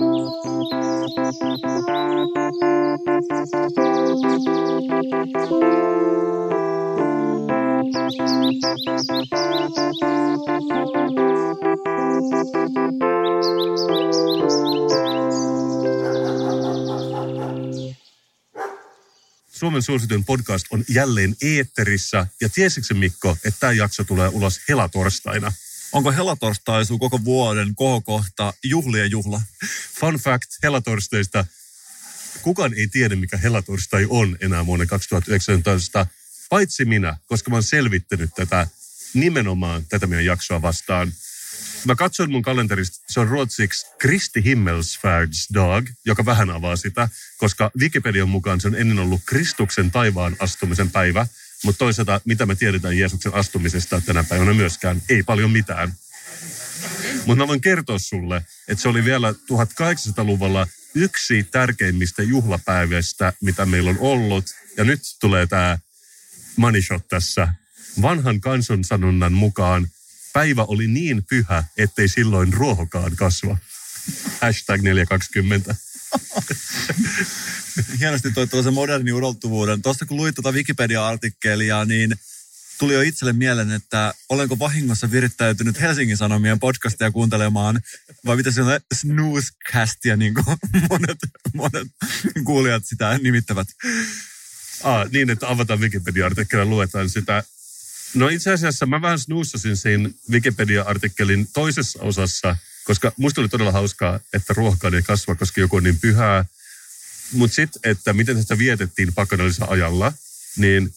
Suomen suosituin podcast on jälleen eetterissä. Ja tiesitkö Mikko, että tämä jakso tulee ulos helatorstaina? Onko helatorstai sun koko vuoden kohokohta juhlien juhla? Fun fact helatorsteista. Kukaan ei tiedä, mikä helatorstai on enää vuonna 2019, paitsi minä, koska mä oon selvittänyt tätä nimenomaan tätä meidän jaksoa vastaan. Mä katsoin mun kalenterista, se on ruotsiksi Kristi Himmelsfärdsdag, joka vähän avaa sitä, koska Wikipedian mukaan se on ennen ollut Kristuksen taivaan astumisen päivä, mutta toisaalta mitä me tiedetään Jeesuksen astumisesta tänä päivänä myöskään, ei paljon mitään. Mutta mä voin kertoa sulle, että se oli vielä 1800-luvulla yksi tärkeimmistä juhlapäivistä, mitä meillä on ollut. Ja nyt tulee tämä money shot tässä. Vanhan kansansanonnan mukaan päivä oli niin pyhä, ettei silloin ruohokaan kasva. Hashtag 420. Hienosti toi tuollaisen modernin ulottuvuuden. Tuosta kun luit tuota Wikipedia-artikkelia, niin tuli jo itselle mieleen, että olenko vahingossa virittäytynyt Helsingin Sanomien podcastia kuuntelemaan, vai mitä se on, snoozecastia, niin kuin monet, monet kuulijat sitä nimittävät. Ah, niin, että avataan Wikipedia-artikkelia luetaan sitä. No itse asiassa mä vähän snuussasin siinä Wikipedia-artikkelin toisessa osassa, koska musta oli todella hauskaa, että ruohkaan ei kasva, koska joku on niin pyhää. Mutta sitten, että miten sitä vietettiin pakanallisella ajalla, niin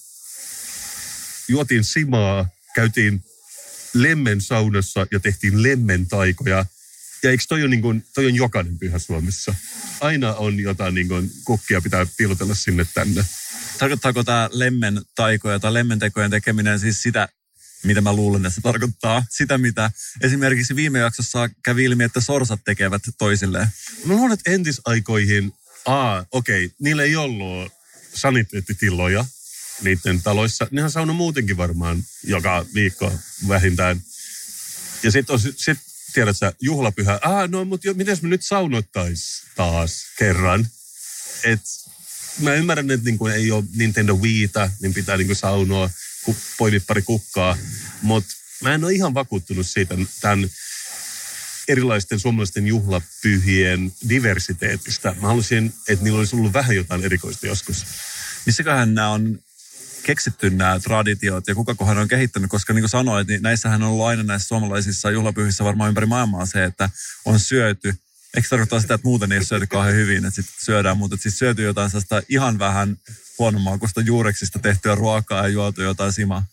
juotiin simaa, käytiin lemmen saunassa ja tehtiin lemmen taikoja. Ja eikö toi on, niin kuin, toi on jokainen pyhä Suomessa? Aina on jotain niin kuin, kukkia pitää piilotella sinne tänne. Tarkoittaako tämä lemmen taikoja tai lemmentekojen tekeminen siis sitä, mitä mä luulen, että se tarkoittaa? Sitä, mitä esimerkiksi viime jaksossa kävi ilmi, että sorsat tekevät toisilleen. Mä luulen, että entisaikoihin, aa, okei, okay, niillä ei ollut saniteettitiloja niiden taloissa. Nehän sauna muutenkin varmaan joka viikko vähintään. Ja sitten sit, tiedät sä, juhlapyhä, ah no, mutta miten me nyt saunottais taas kerran? Et mä ymmärrän, että niin ei ole Nintendo Wiita, niin pitää niin saunoa, ku, pari kukkaa. Mutta mä en ole ihan vakuuttunut siitä tämän erilaisten suomalaisten juhlapyhien diversiteetistä. Mä haluaisin, että niillä olisi ollut vähän jotain erikoista joskus. Missäköhän nämä on keksitty nämä traditiot ja kuka kohan on kehittänyt, koska niin kuin sanoit, niin näissähän on ollut aina näissä suomalaisissa juhlapyhissä varmaan ympäri maailmaa se, että on syöty Eikö tarkoittaa sitä, että muuten ei ole syöty kauhean hyvin, että sitten syödään, mutta siis syöty jotain sellaista ihan vähän huonomaukusta juureksista tehtyä ruokaa ja juotu jotain simaa.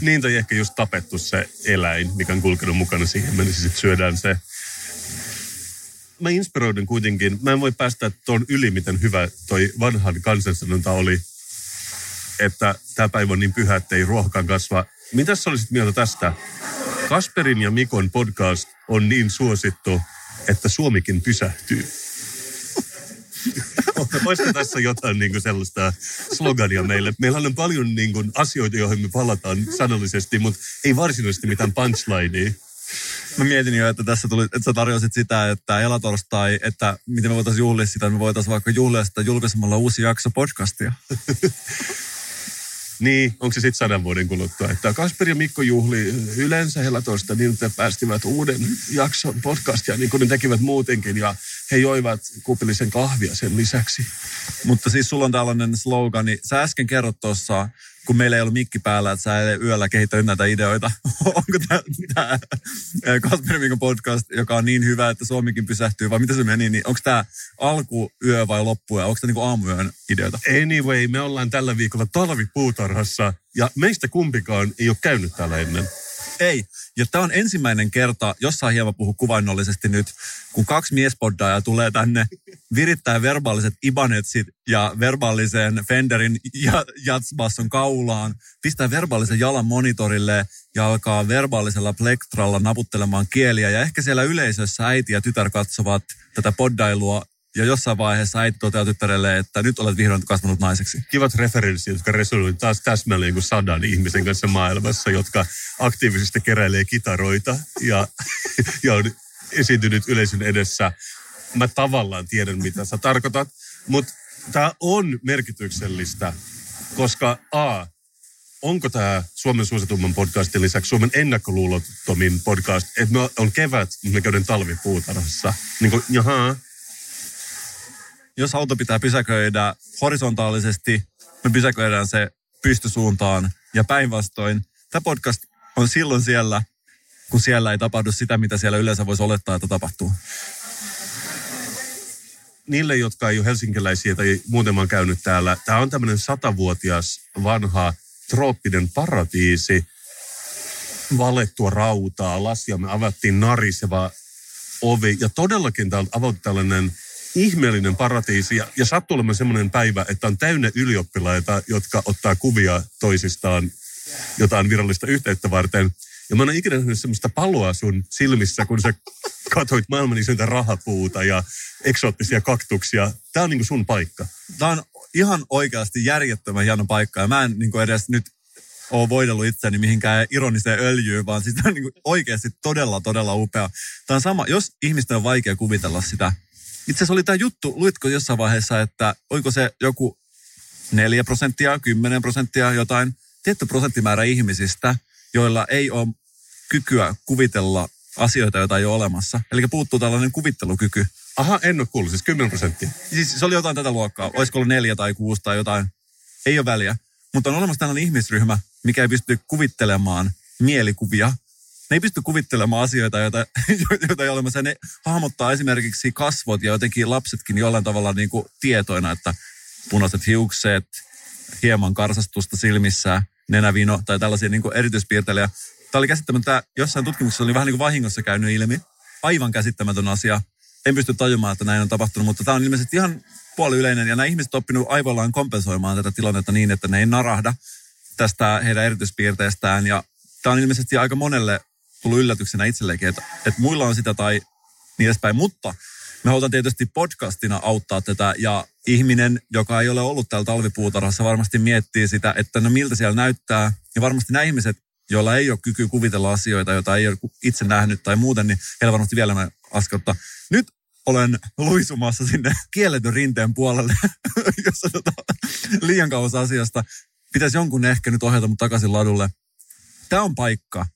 Niin, tai ehkä just tapettu se eläin, mikä on kulkenut mukana siihen, niin sitten syödään se. Mä inspiroidun kuitenkin, mä en voi päästä tuon yli, miten hyvä toi vanhan kansansanonta oli, että tämä päivä on niin pyhä, että ei ruohakaan kasva. Mitä sä olisit mieltä tästä? Kasperin ja Mikon podcast on niin suosittu, että Suomikin pysähtyy. Olisiko tässä jotain niin kuin sellaista slogania meille? Meillä on paljon niin kuin, asioita, joihin me palataan sanallisesti, mutta ei varsinaisesti mitään punchlinea. Mä mietin jo, että tässä tuli, että sä tarjosit sitä, että elatorstai, että miten me voitaisiin juhlia sitä, että me voitaisiin vaikka juhlia sitä julkaisemalla uusi jakso podcastia. Niin, onko se sitten sadan vuoden kuluttua, että Kasper ja Mikko juhli yleensä helatoista niin, että päästivät uuden jakson podcastia, niin kuin ne tekivät muutenkin, ja he joivat kupillisen kahvia sen lisäksi. Mutta siis sulla on tällainen slogani, sä äsken kerrot tuossa, kun meillä ei ollut mikki päällä, että sä ei yöllä kehittänyt näitä ideoita. Onko tämä Kasper Mikon podcast, joka on niin hyvä, että Suomikin pysähtyy, vai mitä se meni, niin onko tämä alkuyö vai loppu, onko tämä niinku aamuyön ideoita? Anyway, me ollaan tällä viikolla talvipuutarhassa, ja meistä kumpikaan ei ole käynyt täällä ennen. Ei. Ja tämä on ensimmäinen kerta, jossain hieman puhu kuvainnollisesti nyt, kun kaksi miespoddaajaa tulee tänne, virittää verbaaliset Ibanetsit ja verbaalisen Fenderin ja jatsbasson kaulaan, pistää verbaalisen jalan monitorille ja alkaa verbaalisella plektralla naputtelemaan kieliä. Ja ehkä siellä yleisössä äiti ja tytär katsovat tätä poddailua ja jossain vaiheessa äiti toteaa tyttärelle, että nyt olet vihdoin kasvanut naiseksi. Kivat referenssit, jotka resonoivat taas täsmälleen kuin sadan ihmisen kanssa maailmassa, jotka aktiivisesti keräilee kitaroita ja, ja on esiintynyt yleisön edessä mä tavallaan tiedän, mitä sä tarkoitat. Mutta tämä on merkityksellistä, koska A, onko tämä Suomen suositumman podcastin lisäksi Suomen ennakkoluulottomin podcast, että me on kevät, mutta me käydään talvipuutarhassa. Niin kuin, jaha, Jos auto pitää pysäköidä horisontaalisesti, me pysäköidään se pystysuuntaan ja päinvastoin. Tämä podcast on silloin siellä, kun siellä ei tapahdu sitä, mitä siellä yleensä voisi olettaa, että tapahtuu. niille, jotka ei ole helsinkiläisiä tai muuten on käynyt täällä, tämä on tämmöinen satavuotias vanha trooppinen paratiisi, valettua rautaa, lasia, me avattiin nariseva ovi ja todellakin täältä avautui tällainen ihmeellinen paratiisi ja, ja sattuu olemaan semmoinen päivä, että on täynnä ylioppilaita, jotka ottaa kuvia toisistaan jotain virallista yhteyttä varten. Ja mä en ikinä nähnyt semmoista paloa sun silmissä, kun sä katsoit maailman isointa rahapuuta ja eksoottisia kaktuksia. Tämä on niin sun paikka. Tämä on ihan oikeasti järjettömän hieno paikka ja mä en niin edes nyt ole voidellut itseäni mihinkään ironiseen öljyyn, vaan sitä on niin oikeasti todella, todella upea. Tämä on sama, jos ihmisten on vaikea kuvitella sitä. Itse asiassa oli tämä juttu, luitko jossain vaiheessa, että oiko se joku 4 prosenttia, 10 prosenttia, jotain tietty prosenttimäärä ihmisistä, joilla ei ole kykyä kuvitella asioita, joita ei ole olemassa. Eli puuttuu tällainen kuvittelukyky. Aha, en ole kuullut, siis 10 prosenttia. Siis se oli jotain tätä luokkaa. Olisiko ollut neljä tai kuusi tai jotain. Ei ole väliä. Mutta on olemassa tällainen ihmisryhmä, mikä ei pysty kuvittelemaan mielikuvia. Ne ei pysty kuvittelemaan asioita, joita, joita ei ole olemassa. Ne hahmottaa esimerkiksi kasvot ja jotenkin lapsetkin jollain tavalla niin kuin tietoina, että punaiset hiukset, hieman karsastusta silmissä, nenävino tai tällaisia niin kuin erityispiirteitä. Tämä oli käsittämätön. Tämä jossain tutkimuksessa oli vähän niin kuin vahingossa käynyt ilmi. Aivan käsittämätön asia. En pysty tajumaan, että näin on tapahtunut, mutta tämä on ilmeisesti ihan puoli yleinen. Ja nämä ihmiset on oppinut aivoillaan kompensoimaan tätä tilannetta niin, että ne ei narahda tästä heidän erityispiirteestään. Ja tämä on ilmeisesti aika monelle tullut yllätyksenä itselleenkin, että, että muilla on sitä tai niin edespäin. Mutta me halutaan tietysti podcastina auttaa tätä ja ihminen, joka ei ole ollut täällä talvipuutarhassa, varmasti miettii sitä, että no miltä siellä näyttää. Ja varmasti nämä ihmiset, joilla ei ole kyky kuvitella asioita, joita ei ole itse nähnyt tai muuten, niin heillä varmasti vielä enemmän askelta. Nyt olen luisumassa sinne kielletyn rinteen puolelle, jossa tota, liian kauas asiasta. Pitäisi jonkun ehkä nyt ohjata mut takaisin ladulle. Tämä on paikka,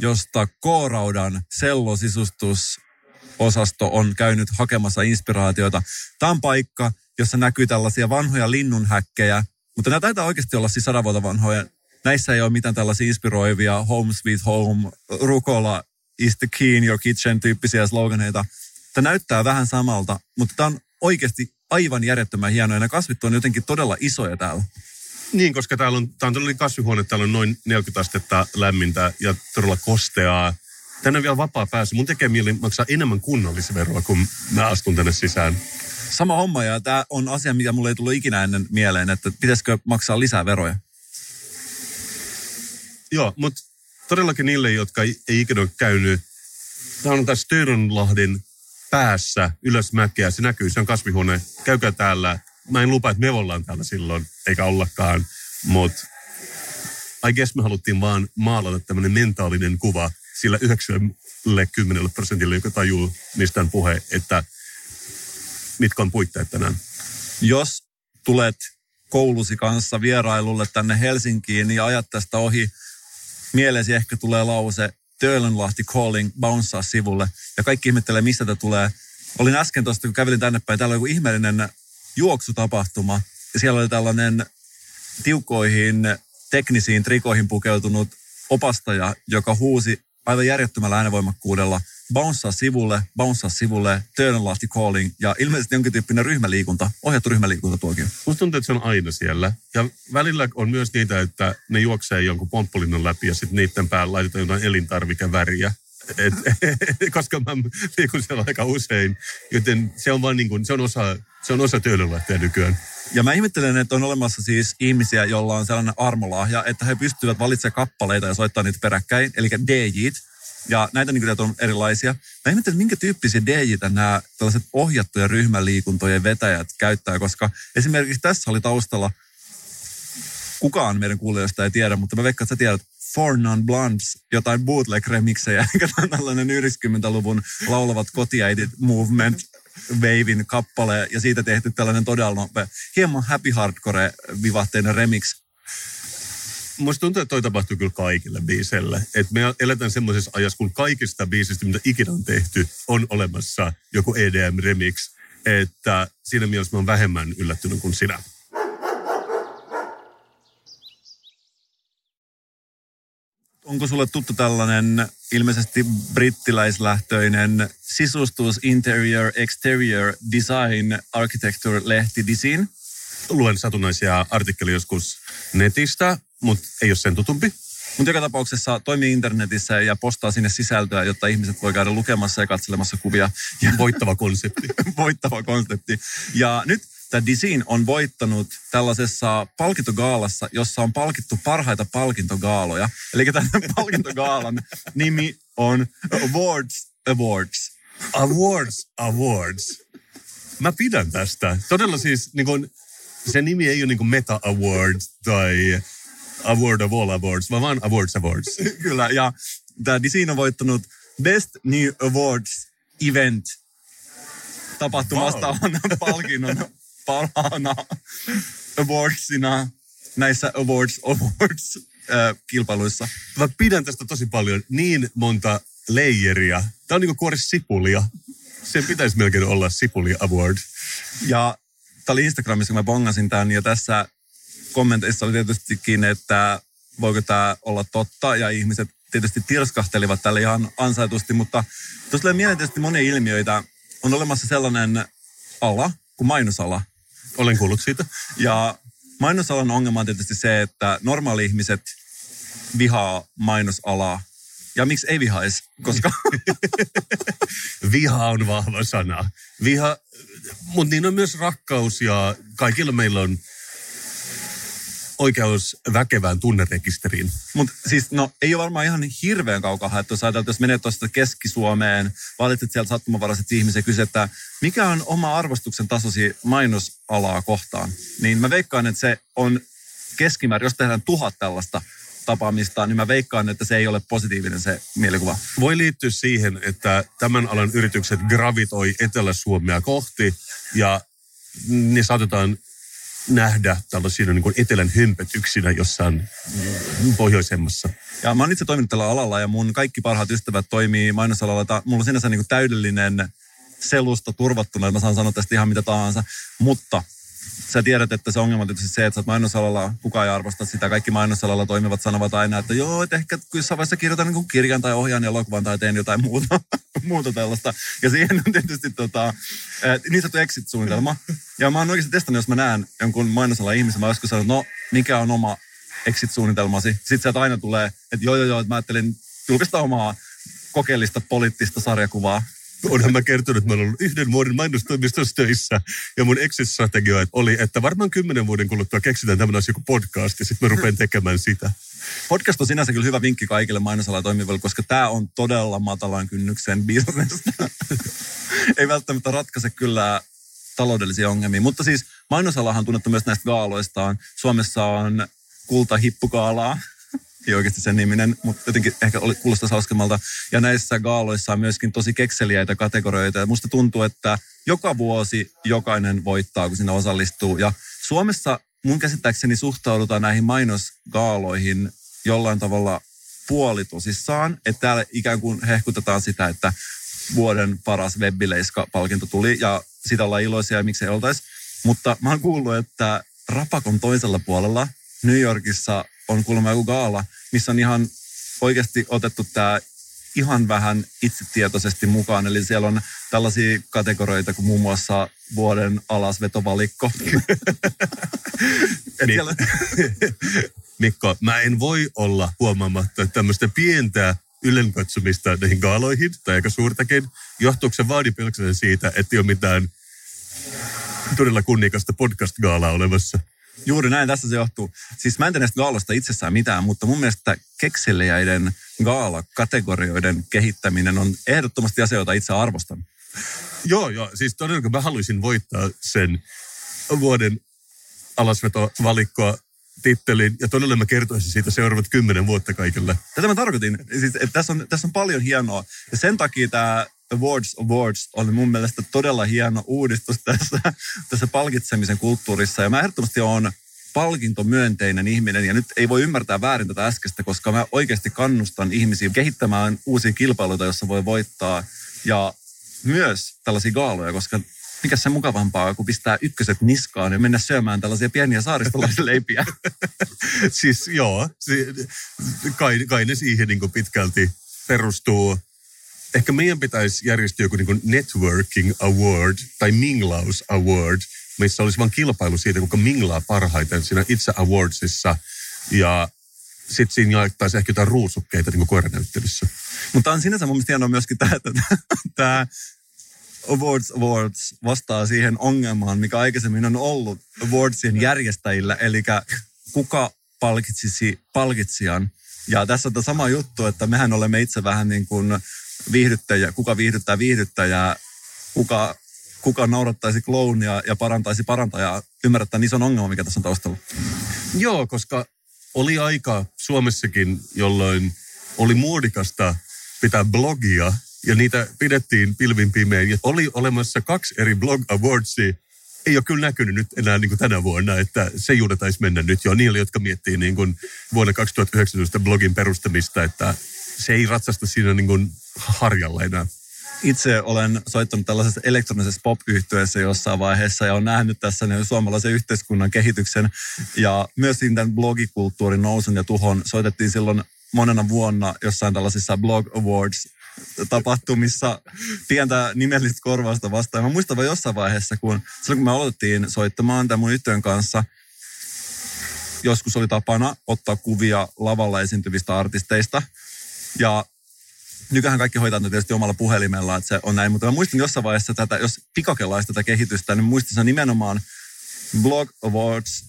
josta K-raudan sellosisustusosasto on käynyt hakemassa inspiraatioita. Tämä on paikka, jossa näkyy tällaisia vanhoja linnunhäkkejä, mutta nämä taitaa oikeasti olla siis sadan vuotta vanhoja. Näissä ei ole mitään tällaisia inspiroivia home sweet home, rukola is the key in your kitchen tyyppisiä sloganeita. Tämä näyttää vähän samalta, mutta tämä on oikeasti aivan järjettömän hienoa ja nämä kasvit on jotenkin todella isoja täällä. Niin, koska täällä on, tää on todella kasvihuone, täällä on noin 40 astetta lämmintä ja todella kosteaa. Tänne on vielä vapaa pääsy. Mun tekee mieli maksaa enemmän kunnallisveroa, kun mä astun tänne sisään. Sama homma ja tämä on asia, mikä mulle ei tullut ikinä ennen mieleen, että pitäisikö maksaa lisää veroja. Joo, mutta todellakin niille, jotka ei, ei ikinä ole käynyt, tämä on tässä Töyrynlahden päässä ylös mäkeä. Se näkyy, se on kasvihuone. Käykää täällä. Mä en lupa, että me ollaan täällä silloin, eikä ollakaan, mutta I guess me haluttiin vaan maalata tämmöinen mentaalinen kuva sillä 90 prosentille, joka tajuu, mistä on puhe, että mitkä on puitteet tänään. Jos tulet koulusi kanssa vierailulle tänne Helsinkiin niin ajat tästä ohi, mieleesi ehkä tulee lause Töölönlahti calling, bouncea sivulle. Ja kaikki ihmettelee, mistä tämä tulee. Olin äsken tuosta, kun kävelin tänne päin, täällä oli joku ihmeellinen juoksutapahtuma. Ja siellä oli tällainen tiukoihin teknisiin trikoihin pukeutunut opastaja, joka huusi aivan järjettömällä äänenvoimakkuudella bouncea sivulle, bouncea sivulle, Töölönlahti calling ja ilmeisesti jonkin tyyppinen ryhmäliikunta, ohjattu ryhmäliikunta tuokin. Musta tuntuu, että se on aina siellä. Ja välillä on myös niitä, että ne juoksee jonkun pomppulinnan läpi ja sitten niiden päällä laitetaan jotain elintarvikeväriä. Et, koska mä liikun siellä aika usein, joten se on vaan niin kuin, se on osa, se on osa Töölönlahtea nykyään. Ja mä ihmettelen, että on olemassa siis ihmisiä, joilla on sellainen armolahja, että he pystyvät valitsemaan kappaleita ja soittaa niitä peräkkäin, eli DJt. Ja näitä niin on erilaisia. Mä ihmettelen, minkä tyyppisiä DJitä nämä tällaiset ohjattujen ryhmäliikuntojen vetäjät käyttää, koska esimerkiksi tässä oli taustalla, kukaan meidän kuulijoista ei tiedä, mutta mä veikkaan, että sä tiedät, Four Non Blondes, jotain bootleg-remiksejä, eikä tällainen 90-luvun laulavat kotiäidit movement Wavein kappale ja siitä tehty tällainen todella nopea, hieman happy hardcore vivahteinen remix. Musta tuntuu, että toi tapahtuu kyllä kaikille biiseille. Et me eletään semmoisessa ajassa, kun kaikista biisistä, mitä ikinä on tehty, on olemassa joku EDM-remix. Että siinä mielessä mä oon vähemmän yllättynyt kuin sinä. Onko sulle tuttu tällainen ilmeisesti brittiläislähtöinen sisustus, interior, exterior, design, architecture-lehti Disin? Luen satunnaisia artikkeleja joskus netistä, mutta ei ole sen tutumpi. Mutta joka tapauksessa toimii internetissä ja postaa sinne sisältöä, jotta ihmiset voi käydä lukemassa ja katselemassa kuvia. Ja Voittava konsepti. voittava konsepti. Ja nyt tämä Design on voittanut tällaisessa palkintogaalassa, jossa on palkittu parhaita palkintogaaloja. Eli tämän palkintogaalan nimi on Awards Awards. Awards, awards. Mä pidän tästä. Todella siis niin kun, se nimi ei ole niin Meta Awards tai Award of All Awards, vaan vaan Awards Awards. Kyllä, ja tämä Design on voittanut Best New Awards Event tapahtumasta Wow. on palkinnon parhaana awardsina näissä Awards Awards äh, kilpailuissa. Mä pidän tästä tosi paljon. Niin monta leijeria. Tää on niin kuori sipulia. Sen pitäisi melkein olla sipuli award. Ja tämä oli Instagramissa, kun mä bongasin tämän, ja tässä kommenteissa oli tietystikin, että voiko tämä olla totta, ja ihmiset tietysti tirskahtelivat tälle ihan ansaitusti, mutta tuossa tulee mieleen tietysti monia ilmiöitä. On olemassa sellainen ala kuin mainosala, Olen kuullut siitä. ja mainosalan ongelma on tietysti se, että normaali-ihmiset vihaa mainosalaa. Ja miksi ei vihaisi? Koska Viha on vahva sana. Viha, mutta niin on myös rakkaus ja kaikilla meillä on oikeus väkevään tunnerekisteriin. Mutta siis no ei ole varmaan ihan hirveän kaukaa haettu. Jos ajatellaan, että jos menet tuosta Keski-Suomeen, valitset sieltä sattumavaraiset ihmisiä ja kysyt, että mikä on oma arvostuksen tasosi mainosalaa kohtaan, niin mä veikkaan, että se on keskimäärin, jos tehdään tuhat tällaista tapaamista, niin mä veikkaan, että se ei ole positiivinen se mielikuva. Voi liittyä siihen, että tämän alan yritykset gravitoi Etelä-Suomea kohti ja ne saatetaan nähdä tällaisina niin etelän hömpötyksinä jossain mm, pohjoisemmassa. Ja mä oon itse toiminut tällä alalla ja mun kaikki parhaat ystävät toimii mainosalalla. Ta- Mulla on sinänsä niin täydellinen selusta turvattuna, että mä saan sanoa tästä ihan mitä tahansa. Mutta sä tiedät, että se ongelma on se, että sä oot mainosalalla, kukaan ei arvosta sitä. Kaikki mainosalalla toimivat sanovat aina, että joo, että ehkä jossain vaiheessa kirjoitan niin kirjan tai ohjaan elokuvan tai teen jotain muuta, muuta tällaista. Ja siihen on tietysti tota, niin sanottu exit-suunnitelma. Ja mä oon oikeasti testannut, jos mä näen jonkun mainosalan ihmisen, mä joskus sanonut, no mikä on oma exit-suunnitelmasi. Sitten sieltä aina tulee, että joo, joo, joo, että mä ajattelin julkaista omaa kokeellista poliittista sarjakuvaa. Onhan mä kertonut, että mä olen ollut yhden vuoden mainostoimistossa töissä. Ja mun exit-strategia oli, että varmaan kymmenen vuoden kuluttua keksitään tämmöinen asia kuin podcast. Ja sitten mä rupean tekemään sitä. Podcast on sinänsä kyllä hyvä vinkki kaikille mainosalalla toimiville, koska tämä on todella matalan kynnyksen bisnestä. Ei välttämättä ratkaise kyllä taloudellisia ongelmia. Mutta siis mainosalahan tunnettu myös näistä gaaloistaan. Suomessa on kultahippugaalaa, ei oikeasti sen niminen, mutta jotenkin ehkä oli, kuulostaisi hauskemmalta. Ja näissä gaaloissa on myöskin tosi kekseliäitä kategorioita. Ja musta tuntuu, että joka vuosi jokainen voittaa, kun sinne osallistuu. Ja Suomessa mun käsittääkseni suhtaudutaan näihin mainosgaaloihin jollain tavalla puolitosissaan. Että täällä ikään kuin hehkutetaan sitä, että vuoden paras webbileiska-palkinto tuli ja sitä ollaan iloisia ja miksei oltaisi. Mutta mä oon kuullut, että Rapakon toisella puolella New Yorkissa on kuulemma joku gaala, missä on ihan oikeasti otettu tämä ihan vähän itsetietoisesti mukaan. Eli siellä on tällaisia kategorioita kuin muun muassa vuoden alasvetovalikko. Et siellä, Mikko, mä en voi olla huomaamatta tämmöistä pientä ylenkatsomista näihin gaaloihin, tai aika suurtakin. Johtuuko se vaadi siitä, että ei ole mitään todella kunniakasta podcast-gaalaa olemassa? Juuri näin, tässä se johtuu. Siis mä en tiedä näistä gaaloista itsessään mitään, mutta mun mielestä kekseliäiden gaala-kategorioiden kehittäminen on ehdottomasti asia, jota itse arvostan. Joo, joo. Siis kun mä haluaisin voittaa sen vuoden alasvetovalikkoa tittelin, ja todella mä kertoisin siitä seuraavat kymmenen vuotta kaikille. Tätä mä tarkoitin. Siis, että tässä, on, tässä on paljon hienoa. Ja sen takia tämä Awards Awards oli mun mielestä todella hieno uudistus tässä, tässä palkitsemisen kulttuurissa. Ja mä ehdottomasti on palkintomyönteinen ihminen ja nyt ei voi ymmärtää väärin tätä äskeistä, koska mä oikeasti kannustan ihmisiä kehittämään uusia kilpailuita, joissa voi voittaa ja myös tällaisia gaaloja, koska mikä se mukavampaa, kun pistää ykköset niskaan ja mennä syömään tällaisia pieniä saaristolaisia leipiä. siis joo, si, kai, kai ne siihen niin kuin pitkälti perustuu. Ehkä meidän pitäisi järjestää joku niin networking award tai minglaus award, missä olisi vain kilpailu siitä, kuka minglaa parhaiten siinä itse awardsissa. Ja sitten siinä jaettaisiin ehkä jotain ruusukkeita niin koiranäyttelyssä. Mutta on sinänsä mun mielestä hienoa myöskin tämä, että tämä Awards Awards vastaa siihen ongelmaan, mikä aikaisemmin on ollut awardsien järjestäjillä, eli kuka palkitsisi palkitsijan. Ja tässä on tämä sama juttu, että mehän olemme itse vähän niin kuin viihdyttäjä, kuka viihdyttää viihdyttäjää, kuka, kuka naurattaisi klounia ja parantaisi parantajaa. Ymmärrättää ison ongelma, mikä tässä on taustalla. Joo, koska oli aika Suomessakin, jolloin oli muodikasta pitää blogia ja niitä pidettiin pilvin pimein. Ja oli olemassa kaksi eri blog awardsia, ei ole kyllä näkynyt nyt enää niin kuin tänä vuonna, että se juuri taisi mennä nyt jo niille, jotka miettii niin kuin vuonna 2019 blogin perustamista, että se ei ratsasta siinä niin kuin harjalla enää. Itse olen soittanut tällaisessa elektronisessa pop yhtyeessä jossain vaiheessa ja olen nähnyt tässä niin suomalaisen yhteiskunnan kehityksen ja myös tämän blogikulttuurin nousun ja tuhon soitettiin silloin monena vuonna jossain tällaisissa blog awards tapahtumissa pientä nimellistä korvausta vastaan. Mä muistan vain jossain vaiheessa, kun silloin kun me aloitettiin soittamaan tämän mun yhtiön kanssa, joskus oli tapana ottaa kuvia lavalla esiintyvistä artisteista. Ja nykyään kaikki hoitaa tietysti omalla puhelimella, että se on näin. Mutta mä muistin jossain vaiheessa tätä, jos pikakelaisi tätä kehitystä, niin muistin se nimenomaan Blog Awards.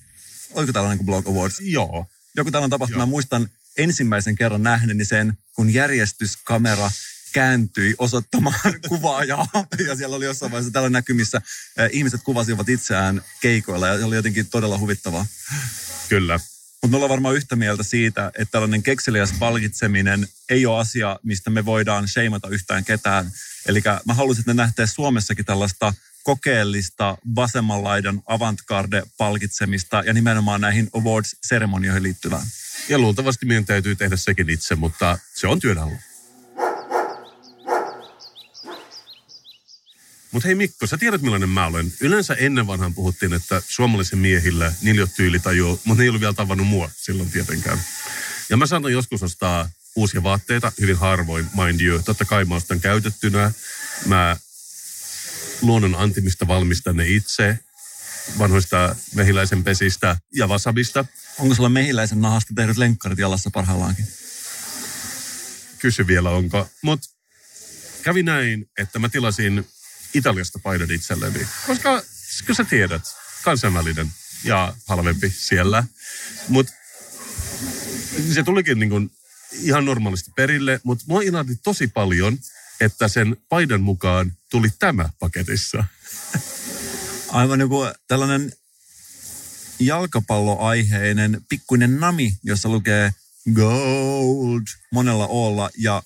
Oliko tällainen kuin Blog Awards? Joo. Joku tällainen tapahtuma. Mä muistan ensimmäisen kerran nähneeni sen, kun järjestyskamera kääntyi osoittamaan kuvaajaa. Ja siellä oli jossain vaiheessa tällä näkymissä ihmiset kuvasivat itseään keikoilla ja se oli jotenkin todella huvittavaa. Kyllä. Mutta me ollaan varmaan yhtä mieltä siitä, että tällainen kekseliäs palkitseminen ei ole asia, mistä me voidaan sheimata yhtään ketään. Eli mä haluaisin, että nähtee Suomessakin tällaista kokeellista vasemmanlaidan avantgarde-palkitsemista ja nimenomaan näihin awards-seremonioihin liittyvään. Ja luultavasti meidän täytyy tehdä sekin itse, mutta se on työn alla. Mutta hei Mikko, sä tiedät millainen mä olen. Yleensä ennen vanhan puhuttiin, että suomalaisen miehillä, niillä ei ole tyylitajua, mutta ne ei ollut vielä tavannut mua silloin tietenkään. Ja mä saatan joskus ostaa uusia vaatteita, hyvin harvoin, mind you. Totta kai mä ostan käytettynä. Mä luonnon antimista valmistan ne itse, vanhoista mehiläisen pesistä ja vasabista. Onko sulla mehiläisen nahasta tehdyt lenkkarit jalassa parhaillaankin? Kysy vielä onko. Mutta kävi näin, että mä tilasin Italiasta paidan itselleni. Koska kyllä sä tiedät, kansainvälinen ja halvempi siellä. Mutta se tulikin niin kuin ihan normaalisti perille, mutta mua ilahti tosi paljon, että sen paidan mukaan tuli tämä paketissa. Aivan joku tällainen jalkapalloaiheinen pikkuinen nami, jossa lukee Gold monella olla ja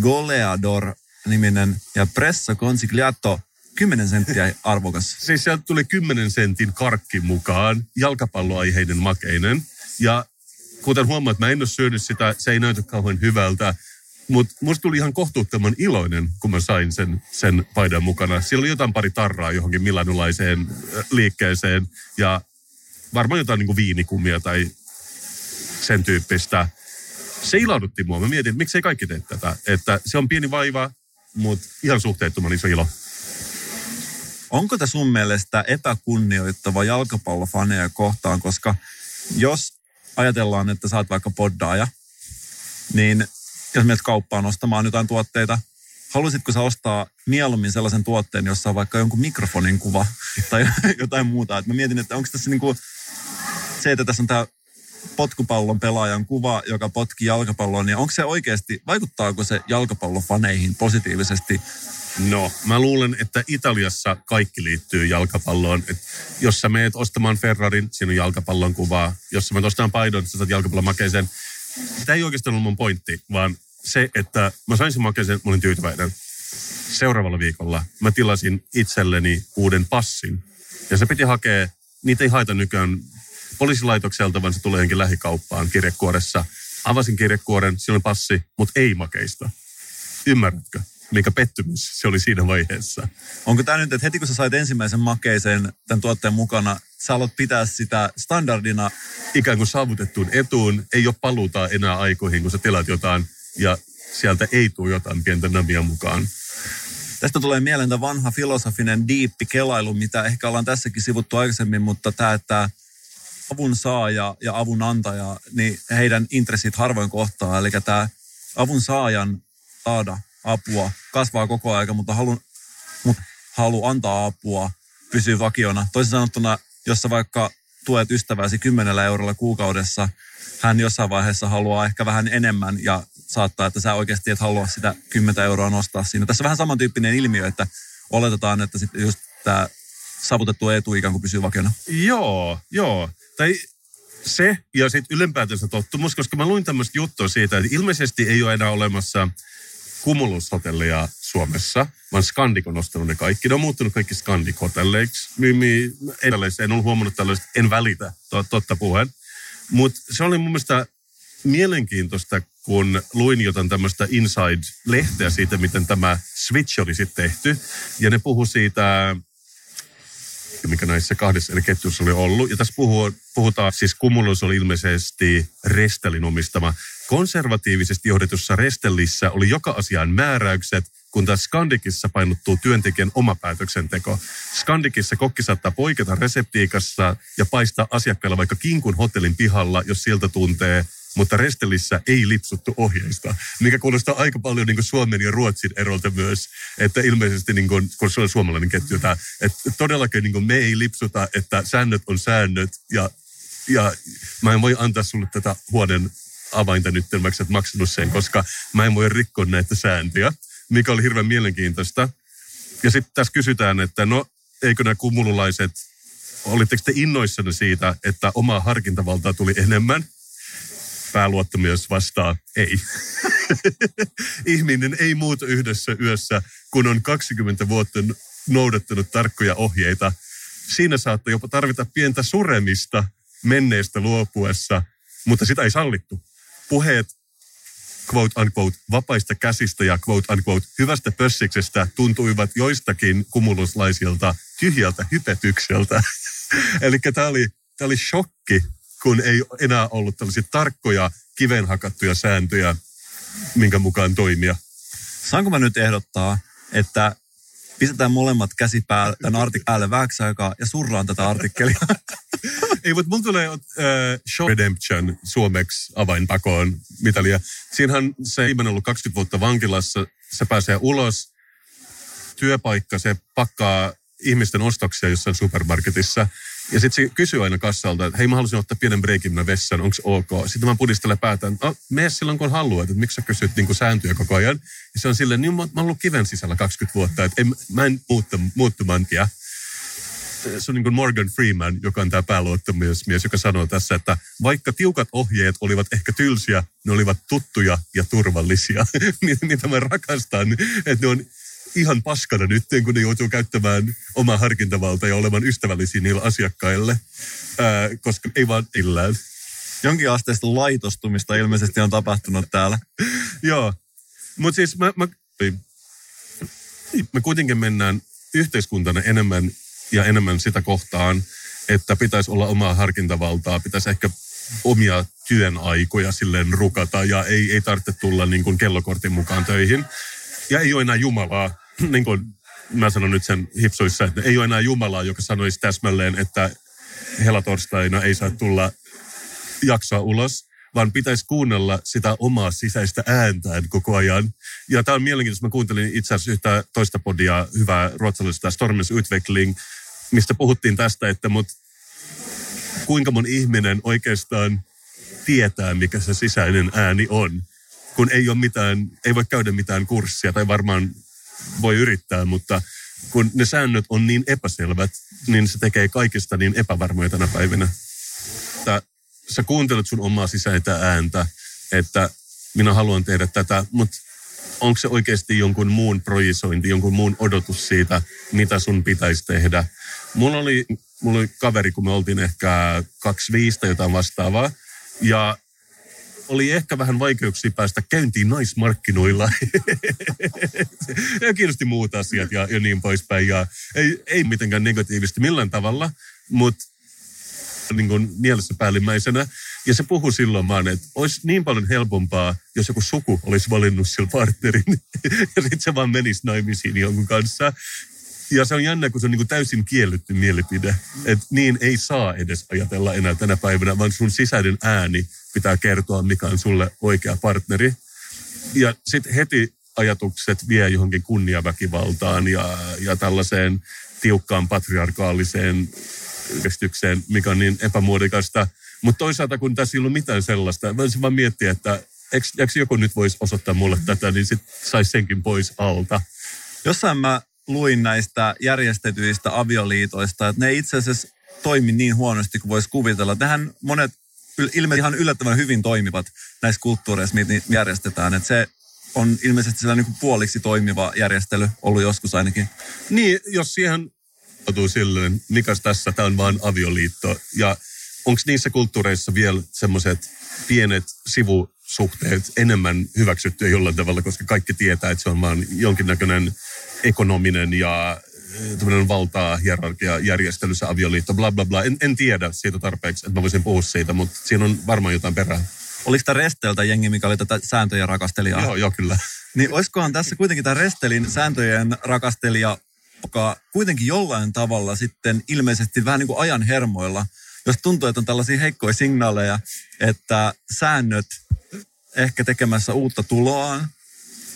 Goleador niminen ja Presso Consigliato 10 senttiä arvokas. Siis sieltä tuli 10 sentin karkki mukaan, jalkapalloaiheinen makeinen. Ja kuten huomaat, mä en ole syönyt sitä, se ei näytä kauhean hyvältä. Mutta musta tuli ihan kohtuuttoman iloinen, kun mä sain sen, sen paidan mukana. Siellä oli jotain pari tarraa johonkin milanulaiseen liikkeeseen ja varmaan jotain niin kuin viinikumia tai sen tyyppistä. Se ilahdutti mua. Mä mietin, että miksei kaikki tee tätä. Että se on pieni vaiva, mutta ihan suhteettoman iso ilo. Onko tämä sun mielestä epäkunnioittava jalkapallofaneja kohtaan, koska jos ajatellaan, että oot vaikka poddaaja, niin jos menet kauppaan ostamaan jotain tuotteita, haluaisitko sä ostaa mieluummin sellaisen tuotteen, jossa on vaikka jonkun mikrofonin kuva tai jotain muuta? Et mä mietin, että onko tässä niinku se, että tässä on tämä potkupallon pelaajan kuva, joka potki jalkapalloon, niin onko se oikeasti, vaikuttaako se jalkapallofaneihin positiivisesti? No, mä luulen, että Italiassa kaikki liittyy jalkapalloon. Et jos sä meet ostamaan Ferrarin, siinä on jalkapallon kuvaa. Jos sä meet ostamaan paidon, sä saat jalkapallon makeisen. Tämä ei oikeastaan ollut mun pointti, vaan se, että mä sain sen makeisen, mä olin tyytyväinen. seuraavalla viikolla mä tilasin itselleni uuden passin. Ja se piti hakea, niitä ei haeta nykyään poliisilaitokselta, vaan se tulee johonkin lähikauppaan kirjekuoressa. Avasin kirjekuoren, siinä oli passi, mutta ei makeista. Ymmärrätkö? Mikä pettymys se oli siinä vaiheessa. Onko tämä nyt, että heti kun sä sait ensimmäisen makeisen tämän tuotteen mukana, sä aloit pitää sitä standardina? Ikään kuin saavutettuun etuun, ei ole paluuta enää aikoihin, kun sä tilaat jotain ja sieltä ei tule jotain pientä namia mukaan. Tästä tulee mieleen tämä vanha filosofinen diippi kelailu, mitä ehkä ollaan tässäkin sivuttu aikaisemmin, mutta tämä, että avun saaja ja avun antaja, niin heidän intressit harvoin kohtaa. Eli tämä avun saajan saada apua kasvaa koko ajan, mutta halu, mutta halu antaa apua pysyy vakiona. Toisin sanottuna, jos sä vaikka tuet ystäväsi kymmenellä eurolla kuukaudessa, hän jossain vaiheessa haluaa ehkä vähän enemmän ja saattaa, että sä oikeasti et halua sitä 10 euroa nostaa siinä. Tässä on vähän samantyyppinen ilmiö, että oletetaan, että sitten just tämä saavutettu etu ikään kuin pysyy vakiona. Joo, joo. Tai se ja sitten ylempäätänsä tottumus, koska mä luin tämmöistä juttua siitä, että ilmeisesti ei ole enää olemassa kumulushotellia Suomessa, vaan Scandic on ostanut ne kaikki. Ne on muuttunut kaikki Scandic-hotelleiksi. En ollut huomannut tällaista, en välitä, totta puheen. Mutta se oli mun mielestä mielenkiintoista, kun luin jotain tämmöistä Inside-lehteä siitä, miten tämä Switch oli sitten tehty. Ja ne puhu siitä, mikä näissä kahdessa eri ketjussa oli ollut. Ja tässä puhuu, puhutaan, siis Cumulus oli ilmeisesti Restelin omistama. Konservatiivisesti johdetussa Restellissä oli joka asiaan määräykset, kun taas Skandikissa painottuu työntekijän oma päätöksenteko. Skandikissa kokki saattaa poiketa reseptiikassa ja paistaa asiakkailla vaikka kinkun hotellin pihalla, jos sieltä tuntee mutta Restelissä ei lipsuttu ohjeista, mikä kuulostaa aika paljon niin Suomen ja Ruotsin erolta myös, että ilmeisesti, niin kuin, kun se on suomalainen ketju, tämä, että todellakin niin me ei lipsuta, että säännöt on säännöt ja, ja mä en voi antaa sulle tätä huoneen avainta nyt, vaikka et maksanut sen, koska mä en voi rikkoa näitä sääntöjä, mikä oli hirveän mielenkiintoista. Ja sitten tässä kysytään, että no eikö nämä kumululaiset, olitteko te innoissanne siitä, että omaa harkintavaltaa tuli enemmän? Pääluottamies vastaa ei. Ihminen ei muuta yhdessä yössä, kun on 20 vuotta noudattanut tarkkoja ohjeita. Siinä saattaa jopa tarvita pientä suremista menneestä luopuessa, mutta sitä ei sallittu. Puheet quote unquote vapaista käsistä ja quote unquote hyvästä pössiksestä tuntuivat joistakin kumuluslaisilta tyhjältä hypetykseltä. Eli tämä oli, tämä oli shokki kun ei enää ollut tällaisia tarkkoja kivenhakattuja sääntöjä, minkä mukaan toimia. Saanko mä nyt ehdottaa, että pistetään molemmat käsi päälle, tämän artik- päälle vähäksi aikaa ja surraan tätä artikkelia. Ei, mutta mun tulee uh, Show Redemption suomeksi avainpakoon mitalia. Siinähän se ei ollut 20 vuotta vankilassa, se pääsee ulos, työpaikka, se pakkaa ihmisten ostoksia jossain supermarketissa. Ja sitten se kysyy aina kassalta, että hei mä haluaisin ottaa pienen breikin mä vessan, onko ok? Sitten mä pudistelen päätään, no, mene silloin kun haluat, että miksi sä kysyt niin sääntöjä koko ajan. Ja se on silleen, niin mä, mä oon ollut kiven sisällä 20 vuotta, että en, mä en muutta, muuttumantia. Se on niin kuin Morgan Freeman, joka on tämä pääluottamies, joka sanoo tässä, että vaikka tiukat ohjeet olivat ehkä tylsiä, ne olivat tuttuja ja turvallisia. Niitä mä rakastan, että ne on ihan paskana nyt, kun ne joutuu käyttämään omaa harkintavalta ja olemaan ystävällisiä niille asiakkaille, ää, koska ei vaan illään. Jonkin asteista laitostumista ilmeisesti on tapahtunut täällä. Joo, mutta siis mä, mä, me kuitenkin mennään yhteiskuntana enemmän ja enemmän sitä kohtaan, että pitäisi olla omaa harkintavaltaa, pitäisi ehkä omia työn aikoja silleen rukata ja ei, ei tarvitse tulla niin kuin kellokortin mukaan töihin. Ja ei ole enää Jumalaa, niin kuin mä sanon nyt sen hipsuissa, että ei ole enää Jumalaa, joka sanoisi täsmälleen, että helatorstaina ei saa tulla jaksoa ulos, vaan pitäisi kuunnella sitä omaa sisäistä ääntään koko ajan. Ja tämä on mielenkiintoista. Mä kuuntelin itse asiassa yhtä toista podia, hyvää ruotsalaisesta Stormens Utveckling, mistä puhuttiin tästä, että mut kuinka mun ihminen oikeastaan tietää, mikä se sisäinen ääni on kun ei ole mitään, ei voi käydä mitään kurssia tai varmaan voi yrittää, mutta kun ne säännöt on niin epäselvät, niin se tekee kaikista niin epävarmoja tänä päivinä. Että sä kuuntelet sun omaa sisäistä ääntä, että minä haluan tehdä tätä, mutta onko se oikeasti jonkun muun projisointi, jonkun muun odotus siitä, mitä sun pitäisi tehdä. Mulla oli, mulla oli kaveri, kun me oltiin ehkä kaksi viistä jotain vastaavaa. Ja oli ehkä vähän vaikeuksia päästä käyntiin naismarkkinoilla. ja kiinnosti muut asiat ja, ja niin poispäin. Ja ei, ei mitenkään negatiivisesti millään tavalla, mutta niin kuin mielessä päällimmäisenä. Ja se puhui silloin vaan, että olisi niin paljon helpompaa, jos joku suku olisi valinnut sillä partnerin. ja sitten se vaan menisi naimisiin jonkun kanssa. Ja se on jännä, kun se on niin kuin täysin kielletty mielipide. Että niin ei saa edes ajatella enää tänä päivänä, vaan sun sisäinen ääni pitää kertoa, mikä on sulle oikea partneri. Ja sitten heti ajatukset vie johonkin kunniaväkivaltaan ja, ja tällaiseen tiukkaan patriarkaaliseen kestykseen, mikä on niin epämuodikasta. Mutta toisaalta, kun tässä ei ollut mitään sellaista, voisin vaan miettiä, että eikö joku nyt voisi osoittaa mulle tätä, niin sitten saisi senkin pois alta. Jossain mä luin näistä järjestetyistä avioliitoista, että ne itse asiassa toimi niin huonosti kuin voisi kuvitella. Tähän monet ilmeisesti ihan yllättävän hyvin toimivat näissä kulttuureissa, mitä järjestetään. Että se on ilmeisesti sellainen niin puoliksi toimiva järjestely ollut joskus ainakin. Niin, jos siihen otuu silleen, mikäs tässä, tämä on vaan avioliitto. Ja onko niissä kulttuureissa vielä semmoiset pienet sivusuhteet enemmän hyväksyttyä jollain tavalla, koska kaikki tietää, että se on vaan jonkinnäköinen ekonominen ja eh, tämmöinen valtaa, hierarkia, järjestelyssä, avioliitto, bla bla bla. En, en tiedä siitä tarpeeksi, että mä voisin puhua siitä, mutta siinä on varmaan jotain perää. Oliko tämä Resteltä jengi, mikä oli tätä sääntöjä rakastelijaa? Joo, joo, kyllä. Niin olisikohan tässä kuitenkin tämä Restelin sääntöjen rakastelija, joka kuitenkin jollain tavalla sitten ilmeisesti vähän niin kuin ajan hermoilla, jos tuntuu, että on tällaisia heikkoja signaaleja, että säännöt ehkä tekemässä uutta tuloaan,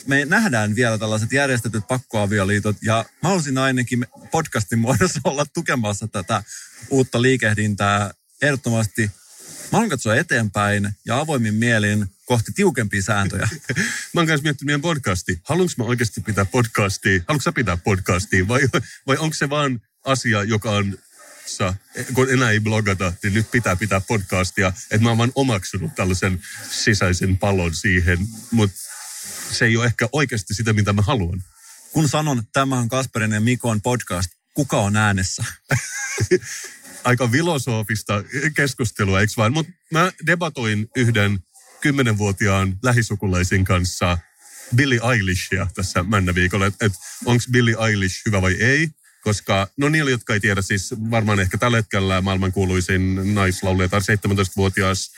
me nähdään vielä tällaiset järjestetyt pakkoavioliitot ja mä haluaisin ainakin podcastin muodossa olla tukemassa tätä uutta liikehdintää ehdottomasti. Mä haluan katsoa eteenpäin ja avoimin mielin kohti tiukempia sääntöjä. mä oon kanssa miettinyt meidän podcasti. Haluanko mä oikeasti pitää podcastia? Haluatko sä pitää podcastia? Vai, vai onko se vaan asia, joka on kun enää ei blogata, niin nyt pitää pitää podcastia. Että mä oon vaan omaksunut tällaisen sisäisen palon siihen. Mutta se ei ole ehkä oikeasti sitä, mitä mä haluan. Kun sanon, tämä on Kasperin ja Mikon podcast, kuka on äänessä? Aika filosofista keskustelua, eikö vain? Mutta mä debatoin yhden kymmenenvuotiaan lähisukulaisin kanssa Billy Eilishia tässä männäviikolla, että et, onko Billy Eilish hyvä vai ei. Koska, no niillä, jotka ei tiedä, siis varmaan ehkä tällä hetkellä maailmankuuluisin naislaulija tai 17-vuotias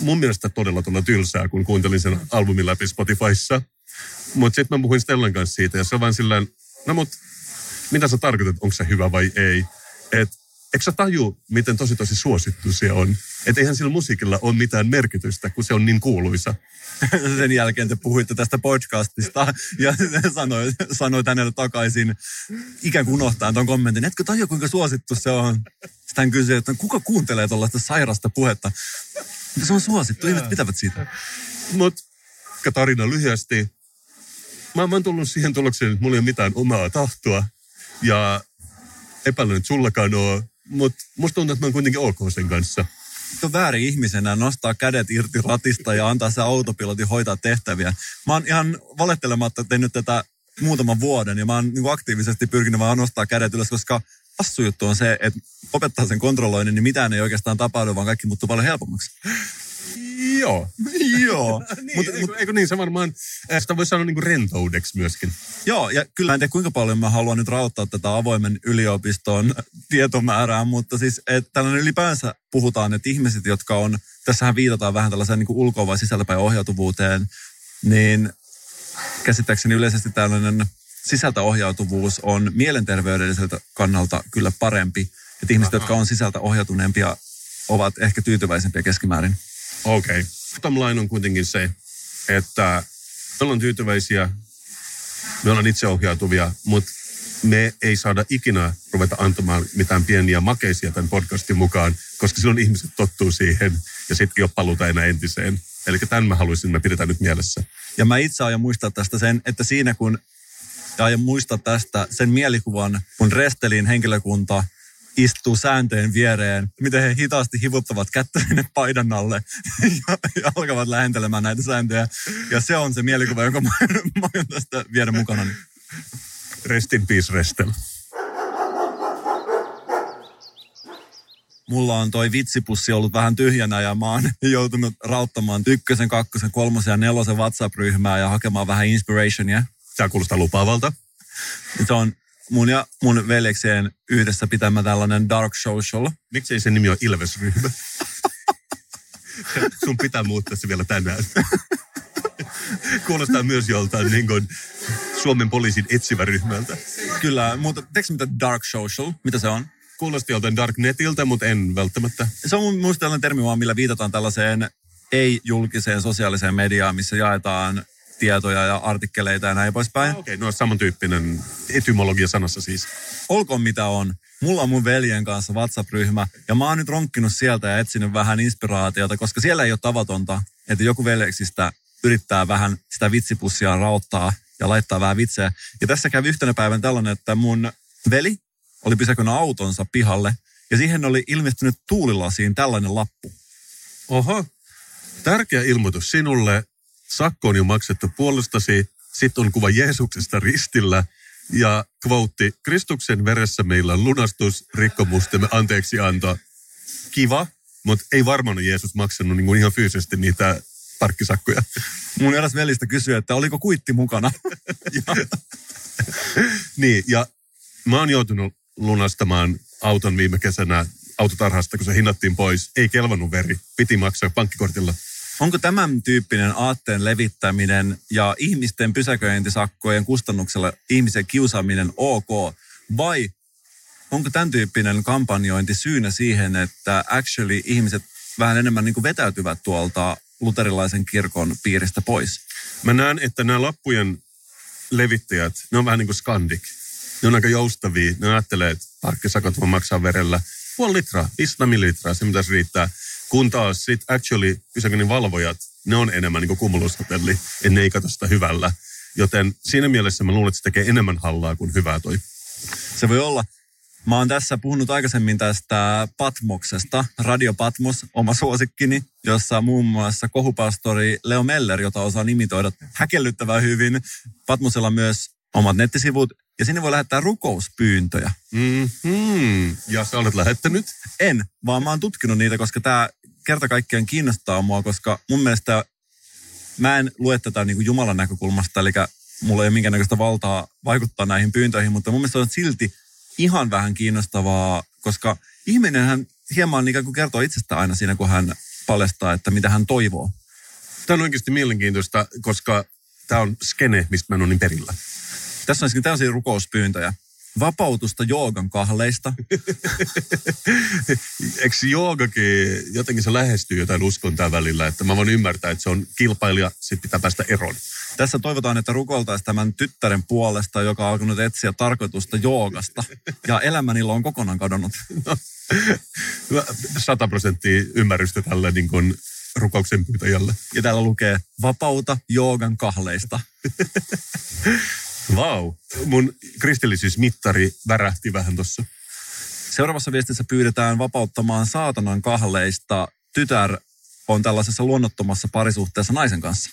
mun mielestä todella todella tylsää, kun kuuntelin sen albumin läpi Spotifyssa. Mutta sitten mä puhuin Stellan kanssa siitä ja se on vaan silleen, no mut mitä sä tarkoitat, onko se hyvä vai ei? Et eikö sä taju, miten tosi tosi suosittu se on? Että eihän sillä musiikilla ole mitään merkitystä, kun se on niin kuuluisa. Sen jälkeen te puhuitte tästä podcastista ja sanoit, sanoit hänelle takaisin ikään kuin unohtaa tuon kommentin. Etkö tajua, kuinka suosittu se on? Sitten hän kysyi, että kuka kuuntelee tuollaista sairasta puhetta? Se on suosittu, ihmiset pitävät siitä. Mutta tarina lyhyesti. Mä, mä oon tullut siihen tulokseen, että mulla ei ole mitään omaa tahtoa. Ja epäilen, että sullakaan ole. Mutta musta tuntuu, että mä oon kuitenkin ok sen kanssa. On väärin ihmisenä nostaa kädet irti ratista ja antaa se autopilotin hoitaa tehtäviä. Mä oon ihan valettelematta tehnyt tätä muutaman vuoden ja mä oon niin aktiivisesti pyrkinyt vaan nostaa kädet ylös, koska hassu juttu on se, että opettaa sen kontrolloinnin, niin mitään ei oikeastaan tapahdu, vaan kaikki muuttuu paljon helpommaksi. Joo. Joo. niin, mut, eikö, eikö niin, se varmaan, eh, sitä voi sanoa niin kuin rentoudeksi myöskin. Joo, ja kyllä en tiedä kuinka paljon mä haluan nyt rauttaa tätä avoimen yliopiston tietomäärää, mutta siis että tällainen ylipäänsä puhutaan, että ihmiset, jotka on, tässähän viitataan vähän tällaiseen niin ulkoa vai sisältäpäin ohjautuvuuteen, niin käsittääkseni yleisesti tällainen sisältöohjautuvuus on mielenterveydelliseltä kannalta kyllä parempi. Että ihmiset, Aha. jotka on sisältä ohjautuneempia, ovat ehkä tyytyväisempiä keskimäärin. Okei. Okay. line on kuitenkin se, että me ollaan tyytyväisiä, me ollaan itseohjautuvia, mutta me ei saada ikinä ruveta antamaan mitään pieniä makeisia tämän podcastin mukaan, koska silloin ihmiset tottuu siihen ja sitten ei ole paluuta enää entiseen. Eli tämän mä haluaisin, että me pidetään nyt mielessä. Ja mä itse aion muistaa tästä sen, että siinä kun ja aion muistaa tästä sen mielikuvan, kun Restelin henkilökunta istuu sääntöjen viereen, miten he hitaasti hivuttavat kättä sinne paidan alle ja, ja alkavat lähentelemään näitä sääntöjä. Ja se on se mielikuva, jonka mä, mä aion tästä viedä mukana. Rest in peace, Restel. mulla on toi vitsipussi ollut vähän tyhjänä ja mä oon joutunut rauttamaan ykkösen, kakkosen, kolmosen ja nelosen WhatsApp-ryhmää ja hakemaan vähän inspirationia. Tämä kuulostaa lupaavalta. Se on mun ja mun veljekseen yhdessä pitämä tällainen dark social. Miksei sen nimi ole Ilves-ryhmä? Sun pitää muuttaa se vielä tänään. Kuulostaa myös joltain niin kuin Suomen poliisin etsivä ryhmältä. Kyllä, mutta teekö mitä dark social? Mitä se on? Kuulosti joltain Darknetiltä, mutta en välttämättä. Se on mielestä tällainen termi vaan, millä viitataan tällaiseen ei-julkiseen sosiaaliseen mediaan, missä jaetaan tietoja ja artikkeleita ja näin poispäin. Ah, Okei, okay, no samantyyppinen etymologia sanassa siis. Olkoon mitä on. Mulla on mun veljen kanssa WhatsApp-ryhmä ja mä oon nyt ronkkinut sieltä ja etsinyt vähän inspiraatiota, koska siellä ei ole tavatonta, että joku veljeksistä yrittää vähän sitä vitsipussia rauttaa ja laittaa vähän vitsejä. Ja tässä kävi yhtenä päivänä tällainen, että mun veli oli pysäkönyt autonsa pihalle ja siihen oli ilmestynyt tuulilasiin tällainen lappu. Oho, tärkeä ilmoitus sinulle. Sakko on jo maksettu puolestasi. Sitten on kuva Jeesuksesta ristillä ja kvoutti, Kristuksen veressä meillä on lunastus, rikkomustemme anteeksianto. Kiva, mutta ei varmaan Jeesus maksanut niin kuin ihan fyysisesti niitä parkkisakkoja. Mun eräs velistä kysyi, että oliko kuitti mukana. ja, niin, ja mä oon joutunut lunastamaan auton viime kesänä autotarhasta, kun se hinnattiin pois. Ei kelvannut veri, piti maksaa pankkikortilla. Onko tämän tyyppinen aatteen levittäminen ja ihmisten pysäköintisakkojen kustannuksella ihmisen kiusaaminen ok? Vai onko tämän tyyppinen kampanjointi syynä siihen, että actually ihmiset vähän enemmän niin kuin vetäytyvät tuolta luterilaisen kirkon piiristä pois? Mä näen, että nämä lappujen levittäjät, ne on vähän niin kuin skandik. Ne on aika joustavia. Ne ajattelee, että parkkisakot voi maksaa verellä puoli litraa, 500 millilitraa, se mitäs riittää. Kun taas sit actually pysäköinnin valvojat, ne on enemmän niin kumulushotelli, että ne ei katso sitä hyvällä. Joten siinä mielessä mä luulen, että se tekee enemmän hallaa kuin hyvää toi. Se voi olla. Mä oon tässä puhunut aikaisemmin tästä Patmoksesta, Radio Patmos, oma suosikkini, jossa muun muassa kohupastori Leo Meller, jota osaa nimitoida häkellyttävän hyvin. Patmosella myös omat nettisivut, ja sinne voi lähettää rukouspyyntöjä. Mm-hmm. Ja sä olet lähettänyt? En, vaan mä oon tutkinut niitä, koska tämä kerta kaikkiaan kiinnostaa mua, koska mun mielestä mä en lue tätä niin kuin Jumalan näkökulmasta, eli mulla ei ole minkäännäköistä valtaa vaikuttaa näihin pyyntöihin, mutta mun mielestä on silti ihan vähän kiinnostavaa, koska ihminenhän hieman ikään kuin kertoo itsestä aina siinä, kun hän paljastaa, että mitä hän toivoo. Tämä on oikeasti mielenkiintoista, koska tämä on skene, mistä mä en ole niin perillä. Tässä on täysin rukouspyyntöjä. Vapautusta joogan kahleista. Eikö joogakin, jotenkin se lähestyy jotain uskontaa välillä, että mä voin ymmärtää, että se on kilpailija, sitten pitää päästä eroon. Tässä toivotaan, että rukoiltaisiin tämän tyttären puolesta, joka on alkanut etsiä tarkoitusta joogasta. Ja elämäni on kokonaan kadonnut. No, 100 prosenttia ymmärrystä tälle niin kuin rukouksen pyytäjälle. Ja täällä lukee, vapauta joogan kahleista. Vau. Wow. Mun kristillisyysmittari värähti vähän tuossa. Seuraavassa viestissä pyydetään vapauttamaan saatanan kahleista. Tytär on tällaisessa luonnottomassa parisuhteessa naisen kanssa.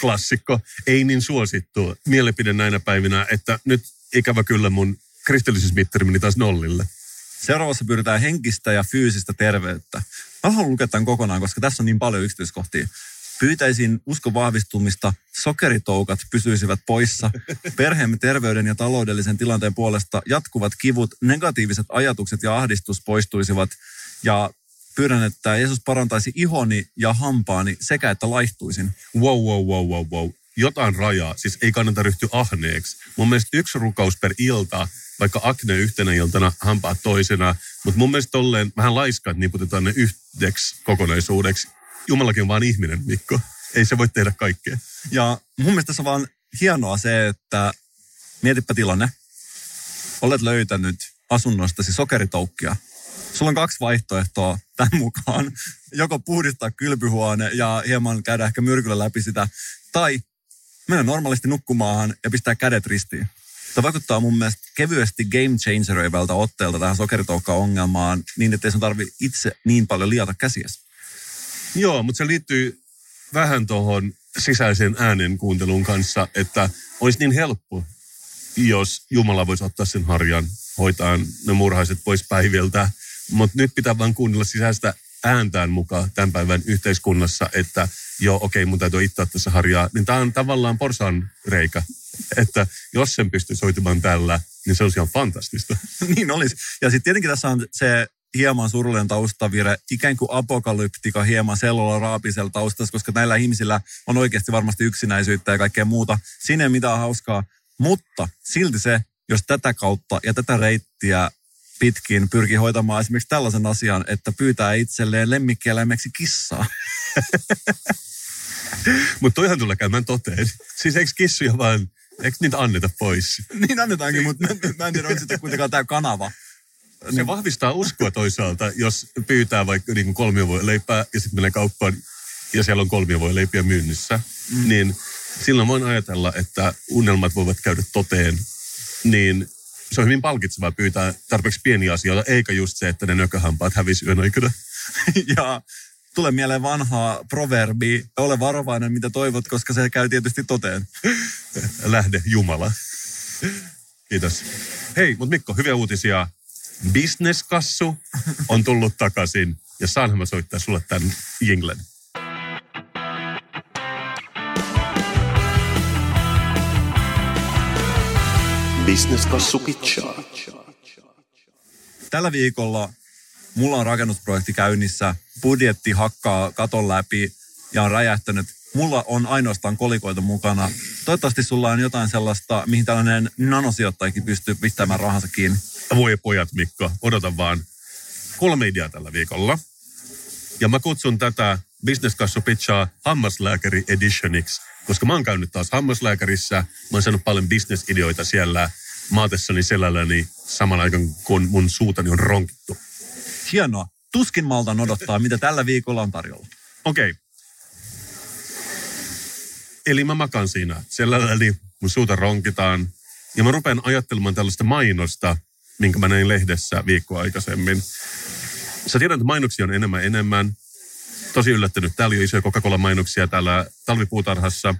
Klassikko, ei niin suosittu mielipide näinä päivinä, että nyt ikävä kyllä mun kristillisyysmittari meni taas nollille. Seuraavassa pyydetään henkistä ja fyysistä terveyttä. Mä haluan lukea tämän kokonaan, koska tässä on niin paljon yksityiskohtia. Pyytäisin uskon vahvistumista, sokeritoukat pysyisivät poissa, perheemme terveyden ja taloudellisen tilanteen puolesta jatkuvat kivut, negatiiviset ajatukset ja ahdistus poistuisivat ja pyydän, että Jeesus parantaisi ihoni ja hampaani sekä että laihtuisin. Wow, wow, wow, wow, wow. Jotain rajaa, siis ei kannata ryhtyä ahneeksi. Mun mielestä yksi rukaus per ilta, vaikka akne yhtenä iltana, hampaat toisena, mutta mun mielestä tolleen vähän laiskaat niputetaan ne yhdeksi kokonaisuudeksi Jumalakin on vaan ihminen, Mikko. Ei se voi tehdä kaikkea. Ja mun mielestä tässä on vaan hienoa se, että mietipä tilanne. Olet löytänyt asunnostasi sokeritoukkia. Sulla on kaksi vaihtoehtoa tämän mukaan. Joko puhdistaa kylpyhuone ja hieman käydä ehkä myrkyllä läpi sitä, tai mennä normaalisti nukkumaan ja pistää kädet ristiin. Tämä vaikuttaa mun mielestä kevyesti game changeroivalta otteelta tähän sokeritoukka-ongelmaan niin, ettei sun tarvi itse niin paljon liata käsiäsi. Joo, mutta se liittyy vähän tuohon sisäisen äänen kuuntelun kanssa, että olisi niin helppo, jos Jumala voisi ottaa sen harjan, hoitaa ne murhaiset pois päiviltä. Mutta nyt pitää vaan kuunnella sisäistä ääntään mukaan tämän päivän yhteiskunnassa, että joo, okei, mun täytyy itse tässä harjaa. Niin tämä on tavallaan porsan reikä, että jos sen pystyisi hoitamaan tällä, niin se olisi ihan fantastista. niin olisi. Ja sitten tietenkin tässä on se hieman surullinen taustavire, ikään kuin apokalyptika hieman sellolla raapisella taustassa, koska näillä ihmisillä on oikeasti varmasti yksinäisyyttä ja kaikkea muuta. Siinä ei mitään hauskaa, mutta silti se, jos tätä kautta ja tätä reittiä pitkin pyrkii hoitamaan esimerkiksi tällaisen asian, että pyytää itselleen lemmikkieläimeksi kissaa. mutta toihan tulee käymään toteen. Siis eikö kissuja vaan, eikö niitä anneta pois? niin annetaankin, mutta mä en tiedä, onko sitten kuitenkaan tämä kanava. Se niin. vahvistaa uskoa toisaalta, jos pyytää vaikka niin kolmio leipää ja sitten menee kauppaan ja siellä on kolmio voi leipiä myynnissä. Mm. Niin silloin voin ajatella, että unelmat voivat käydä toteen. Niin se on hyvin palkitsevaa pyytää tarpeeksi pieniä asioita, eikä just se, että ne nököhampaat hävisi yön aikana. ja tulee mieleen vanhaa proverbi, ole varovainen mitä toivot, koska se käy tietysti toteen. Lähde Jumala. Kiitos. Hei, mutta Mikko, hyviä uutisia. Business-kassu on tullut takaisin ja saanhan mä soittaa sulle tämän jinglen. Business-kassu pitchaa. Tällä viikolla mulla on rakennusprojekti käynnissä, budjetti hakkaa katon läpi ja on räjähtänyt. Mulla on ainoastaan kolikoita mukana. Toivottavasti sulla on jotain sellaista, mihin tällainen nanosijoittajakin pystyy pistämään rahansa kiinni. Voi pojat Mikko, odota vaan. Kolme ideaa tällä viikolla. Ja mä kutsun tätä Business Kassu Pitchaa hammaslääkäri editioniksi, koska mä oon käynyt taas hammaslääkärissä. Mä oon saanut paljon bisnesideoita siellä maatessani selälläni saman aikaan, kun mun suutani on ronkittu. Hienoa. Tuskin maltan odottaa, mitä tällä viikolla on tarjolla. Okei. Okay. Eli mä makan siinä selälläni, mun suuta ronkitaan. Ja mä rupean ajattelemaan tällaista mainosta, minkä mä näin lehdessä viikkoa aikaisemmin. Sä tiedät, että mainoksia on enemmän enemmän. Tosi yllättynyt. Täällä oli isoja Coca-Cola-mainoksia täällä talvipuutarhassa.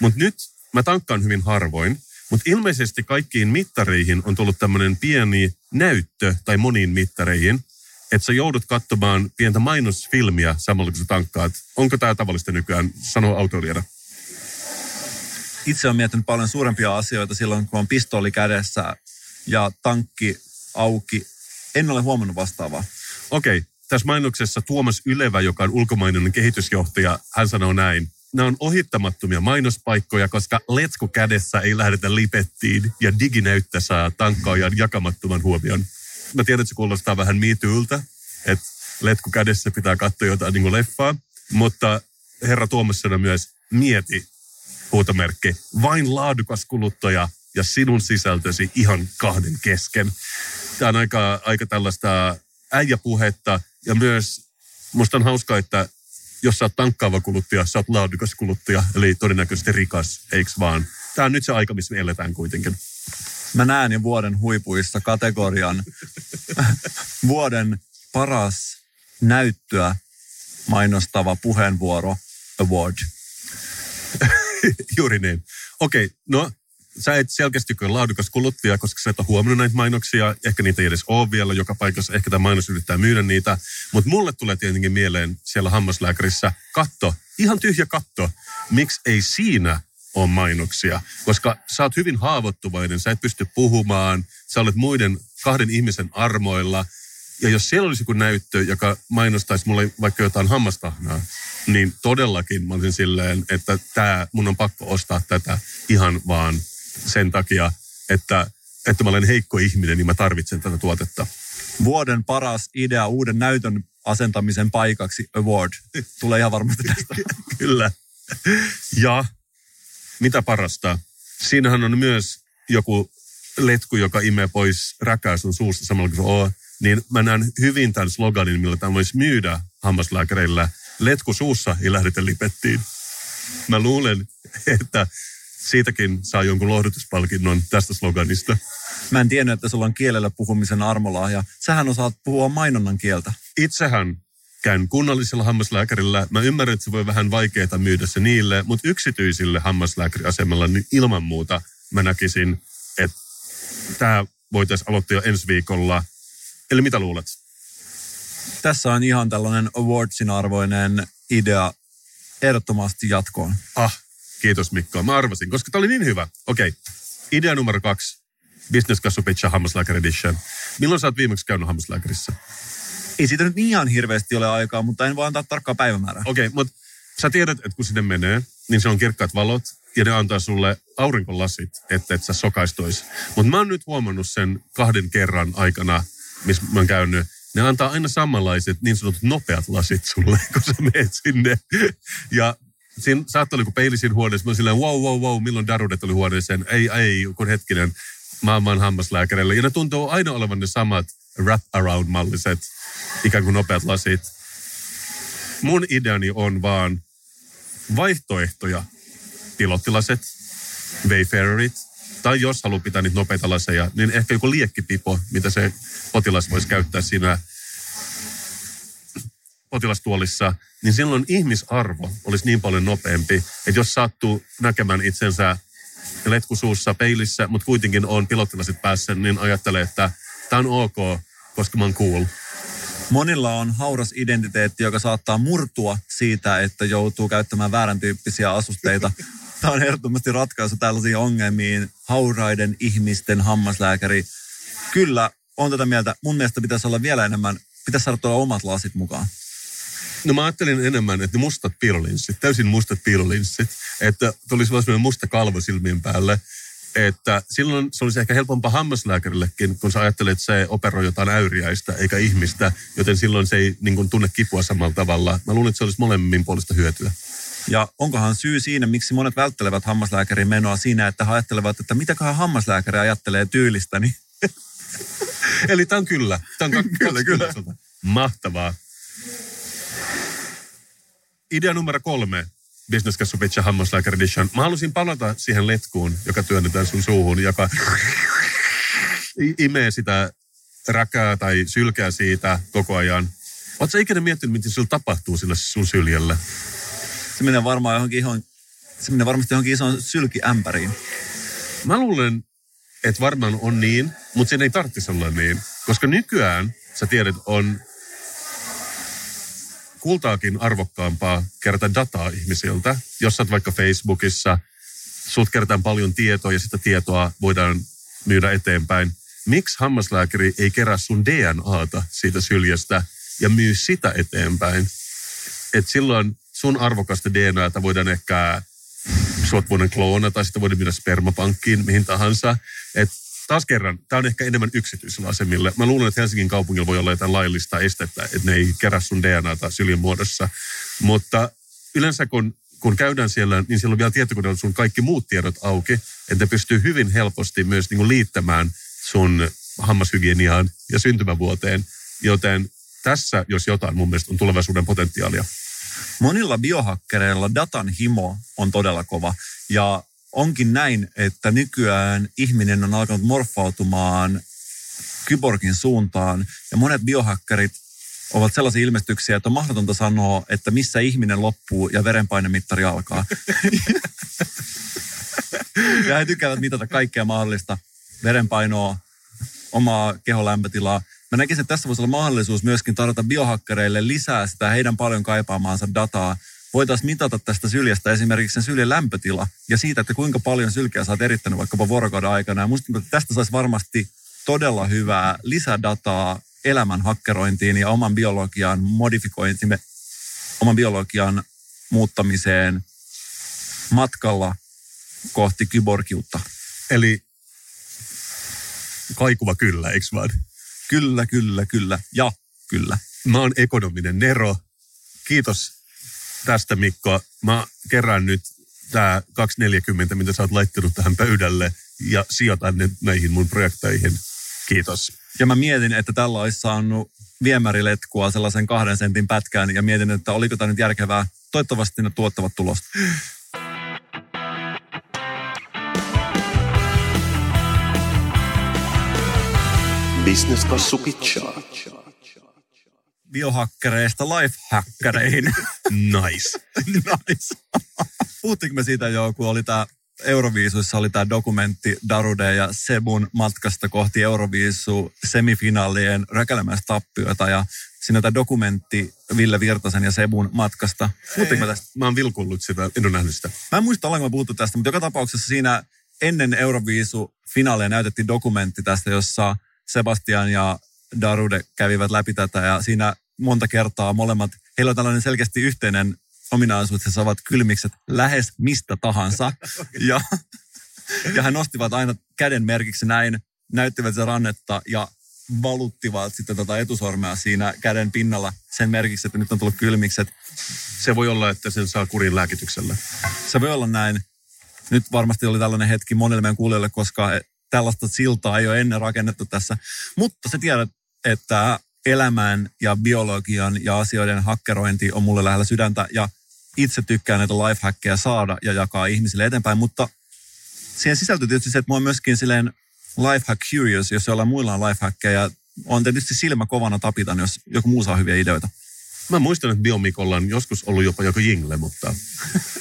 Mutta nyt mä tankkaan hyvin harvoin. Mutta ilmeisesti kaikkiin mittareihin on tullut tämmöinen pieni näyttö, tai moniin mittareihin, että sä joudut katsomaan pientä mainosfilmiä samalla kun sä tankkaat. Onko tämä tavallista nykyään, sanoo autoilijana? Itse on miettinyt paljon suurempia asioita silloin, kun on pistooli kädessä ja tankki auki. En ole huomannut vastaavaa. Okei, okay. tässä mainoksessa Tuomas Ylevä, joka on ulkomainen kehitysjohtaja, hän sanoo näin. Nämä on ohittamattomia mainospaikkoja, koska letsku kädessä ei lähdetä lipettiin ja diginäyttä saa tankkaajan jakamattoman huomion. Mä tiedän, että se kuulostaa vähän miityyltä, että letku kädessä pitää katsoa jotain niin leffaa, mutta herra Tuomas sanoi myös mieti, huutomerkki, vain laadukas kuluttaja ja sinun sisältösi ihan kahden kesken. Tämä on aika, aika tällaista äijäpuhetta ja myös musta on hauskaa, että jos sä oot tankkaava kuluttaja, sä oot laadukas kuluttaja, eli todennäköisesti rikas, eiks vaan? Tämä on nyt se aika, missä me eletään kuitenkin. Mä näen jo vuoden huipuissa kategorian vuoden paras näyttöä mainostava puheenvuoro award. Juuri niin. Okei, okay, no sä et selkeästi ole laadukas kuluttaja, koska sä et ole huomannut näitä mainoksia. Ehkä niitä ei edes ole vielä joka paikassa. Ehkä tämä mainos yrittää myydä niitä. Mutta mulle tulee tietenkin mieleen siellä hammaslääkärissä katto, ihan tyhjä katto. Miksi ei siinä ole mainoksia? Koska sä oot hyvin haavoittuvainen, sä et pysty puhumaan, sä olet muiden kahden ihmisen armoilla. Ja jos siellä olisi joku näyttö, joka mainostaisi mulle vaikka jotain hammastahnaa, niin todellakin mä olisin silleen, että tää, mun on pakko ostaa tätä ihan vaan sen takia, että, että mä olen heikko ihminen, niin mä tarvitsen tätä tuotetta. Vuoden paras idea uuden näytön asentamisen paikaksi award. Tulee ihan varmasti tästä. Kyllä. Ja mitä parasta, siinähän on myös joku letku, joka imee pois räkää sun suusta samalla kun se on. Niin mä näen hyvin tämän sloganin, millä tämä voisi myydä hammaslääkäreillä. Letku suussa ei lähdetä lipettiin. Mä luulen, että siitäkin saa jonkun lohdutuspalkinnon tästä sloganista. Mä en tiennyt, että sulla on kielellä puhumisen armolahja. Sähän osaat puhua mainonnan kieltä. Itsehän käyn kunnallisella hammaslääkärillä. Mä ymmärrän, että se voi vähän vaikeaa myydä se niille, mutta yksityisille hammaslääkäriasemalla niin ilman muuta mä näkisin, että tämä voitaisiin aloittaa jo ensi viikolla. Eli mitä luulet? Tässä on ihan tällainen awardsin arvoinen idea ehdottomasti jatkoon. Ah, kiitos Mikko. Mä arvasin, koska tämä oli niin hyvä. Okei, idea numero kaksi. Business Pitcha Hammaslääkär Edition. Milloin sä oot viimeksi käynyt hammaslääkärissä? Ei siitä nyt ihan hirveästi ole aikaa, mutta en voi antaa tarkkaa päivämäärää. Okei, okay, mutta sä tiedät, että kun sinne menee, niin se on kirkkaat valot ja ne antaa sulle aurinkolasit, että et sä sokaistuisi. Mutta mä oon nyt huomannut sen kahden kerran aikana, missä mä oon käynyt, ne antaa aina samanlaiset niin sanotut nopeat lasit sulle, kun sä meet sinne. Ja siinä saattaa olla, kun peilisin huoneessa, mä silleen, wow, wow, wow, milloin darudet oli huoneeseen. Ei, ei, kun hetkinen, oon hammaslääkärille. Ja ne tuntuu aina olevan ne samat wrap around malliset ikään kuin nopeat lasit. Mun ideani on vaan vaihtoehtoja. Pilottilaset, Wayfarerit, tai jos haluaa pitää niitä nopeita laseja, niin ehkä joku liekkipipo, mitä se potilas voisi käyttää siinä potilastuolissa, niin silloin ihmisarvo olisi niin paljon nopeampi, että jos sattuu näkemään itsensä letkusuussa peilissä, mutta kuitenkin on pilottilasit päässä, niin ajattelee, että tämä on ok, koska mä oon cool. Monilla on hauras identiteetti, joka saattaa murtua siitä, että joutuu käyttämään väärän tyyppisiä asusteita. Tämä on ehdottomasti ratkaisu tällaisiin ongelmiin. Hauraiden ihmisten hammaslääkäri. Kyllä, on tätä mieltä. Mun mielestä pitäisi olla vielä enemmän, pitäisi saada tuolla omat lasit mukaan. No mä ajattelin enemmän, että ne mustat piilolinssit, täysin mustat piilolinssit, että tulisi vaan musta kalvo silmien päälle että silloin se olisi ehkä helpompaa hammaslääkärillekin, kun sä ajattelet, että se operoi jotain äyriäistä eikä ihmistä, joten silloin se ei niin kuin, tunne kipua samalla tavalla. Mä luulen, että se olisi molemmin puolesta hyötyä. Ja onkohan syy siinä, miksi monet välttelevät hammaslääkärin menoa siinä, että he ajattelevat, että mitäköhän hammaslääkäri ajattelee tyylistäni? Eli tämä on kyllä. Tämä on kyllä, kyllä. Mahtavaa. Idea numero kolme Business Kasupitcha hammaslääkäri edition. Mä halusin palata siihen letkuun, joka työnnetään sun suuhun, joka imee sitä räkää tai sylkää siitä koko ajan. Oletko ikinä miettinyt, mitä sillä tapahtuu sillä sun syljellä? Se menee varmaan johonkin ihan, se menee varmasti johonkin isoon sylkiämpäriin. Mä luulen, että varmaan on niin, mutta sen ei tarvitsisi olla niin. Koska nykyään, sä tiedät, on kultaakin arvokkaampaa kerätä dataa ihmisiltä. Jos sä vaikka Facebookissa, sut kerätään paljon tietoa ja sitä tietoa voidaan myydä eteenpäin. Miksi hammaslääkäri ei kerää sun DNAta siitä syljestä ja myy sitä eteenpäin? Et silloin sun arvokasta DNAta voidaan ehkä sut voidaan kloona tai sitä voidaan myydä spermapankkiin, mihin tahansa. Et taas kerran, tämä on ehkä enemmän yksityisellä asemille. Mä luulen, että Helsingin kaupungilla voi olla jotain laillista estettä, että ne ei kerää sun DNAta syljen muodossa. Mutta yleensä kun, kun käydään siellä, niin siellä on vielä tietokoneella sun kaikki muut tiedot auki, että ne pystyy hyvin helposti myös niin kuin liittämään sun hammashygieniaan ja syntymävuoteen. Joten tässä, jos jotain, mun mielestä on tulevaisuuden potentiaalia. Monilla biohakkereilla datan himo on todella kova. Ja onkin näin, että nykyään ihminen on alkanut morfautumaan kyborgin suuntaan ja monet biohakkerit ovat sellaisia ilmestyksiä, että on mahdotonta sanoa, että missä ihminen loppuu ja verenpainemittari alkaa. ja he tykkäävät mitata kaikkea mahdollista. Verenpainoa, omaa kehon lämpötilaa. Mä näkisin, että tässä voisi olla mahdollisuus myöskin tarjota biohakkereille lisää sitä heidän paljon kaipaamaansa dataa voitaisiin mitata tästä syljestä esimerkiksi sen syljen lämpötila ja siitä, että kuinka paljon sylkeä sä oot erittänyt vaikkapa vuorokauden aikana. Ja musta tästä saisi varmasti todella hyvää lisädataa elämän hakkerointiin ja oman biologian modifikointiin, oman biologian muuttamiseen matkalla kohti kyborgiutta. Eli kaikuva kyllä, eikö vaan? Kyllä, kyllä, kyllä ja kyllä. Mä oon ekonominen Nero. Kiitos tästä Mikko. Mä kerään nyt tämä 240, mitä sä oot laittanut tähän pöydälle ja sijoitan ne näihin mun projekteihin. Kiitos. Ja mä mietin, että tällä olisi saanut viemäriletkua sellaisen kahden sentin pätkään ja mietin, että oliko tämä nyt järkevää. Toivottavasti ne tuottavat tulosta. Business-kassu pitchaa. Biohakkereista lifehackereihin. Nice. nice. Puhuttiinko me siitä jo, kun oli tämä Euroviisuissa oli tämä dokumentti Darude ja Sebun matkasta kohti Euroviisu semifinaalien räkälemäistä tappioita ja siinä tämä dokumentti Ville Virtasen ja Sebun matkasta. Puhuttiinko tästä? Mä oon vilkullut sitä, en ole nähnyt sitä. Mä en muista, ollaanko me puhuttu tästä, mutta joka tapauksessa siinä ennen Euroviisu finaaleja näytettiin dokumentti tästä, jossa Sebastian ja Darude kävivät läpi tätä ja siinä monta kertaa molemmat, heillä on tällainen selkeästi yhteinen ominaisuus, että saavat kylmikset lähes mistä tahansa. ja, ja he nostivat aina käden merkiksi näin, näyttivät se rannetta ja valuttivat sitten tota etusormea siinä käden pinnalla sen merkiksi, että nyt on tullut kylmikset. Se voi olla, että sen saa kurin lääkityksellä. Se voi olla näin. Nyt varmasti oli tällainen hetki monille meidän kuulijoille, koska tällaista siltaa ei ole ennen rakennettu tässä. Mutta se tiedät, että elämän ja biologian ja asioiden hakkerointi on mulle lähellä sydäntä ja itse tykkään näitä lifehackeja saada ja jakaa ihmisille eteenpäin, mutta siihen sisältyy tietysti se, että mä oon myöskin silleen lifehack curious, jos jollain muilla on lifehackeja. On tietysti silmä kovana tapitan, jos joku muu saa hyviä ideoita. Mä muistan, että Biomikolla on joskus ollut jopa joku jingle, mutta...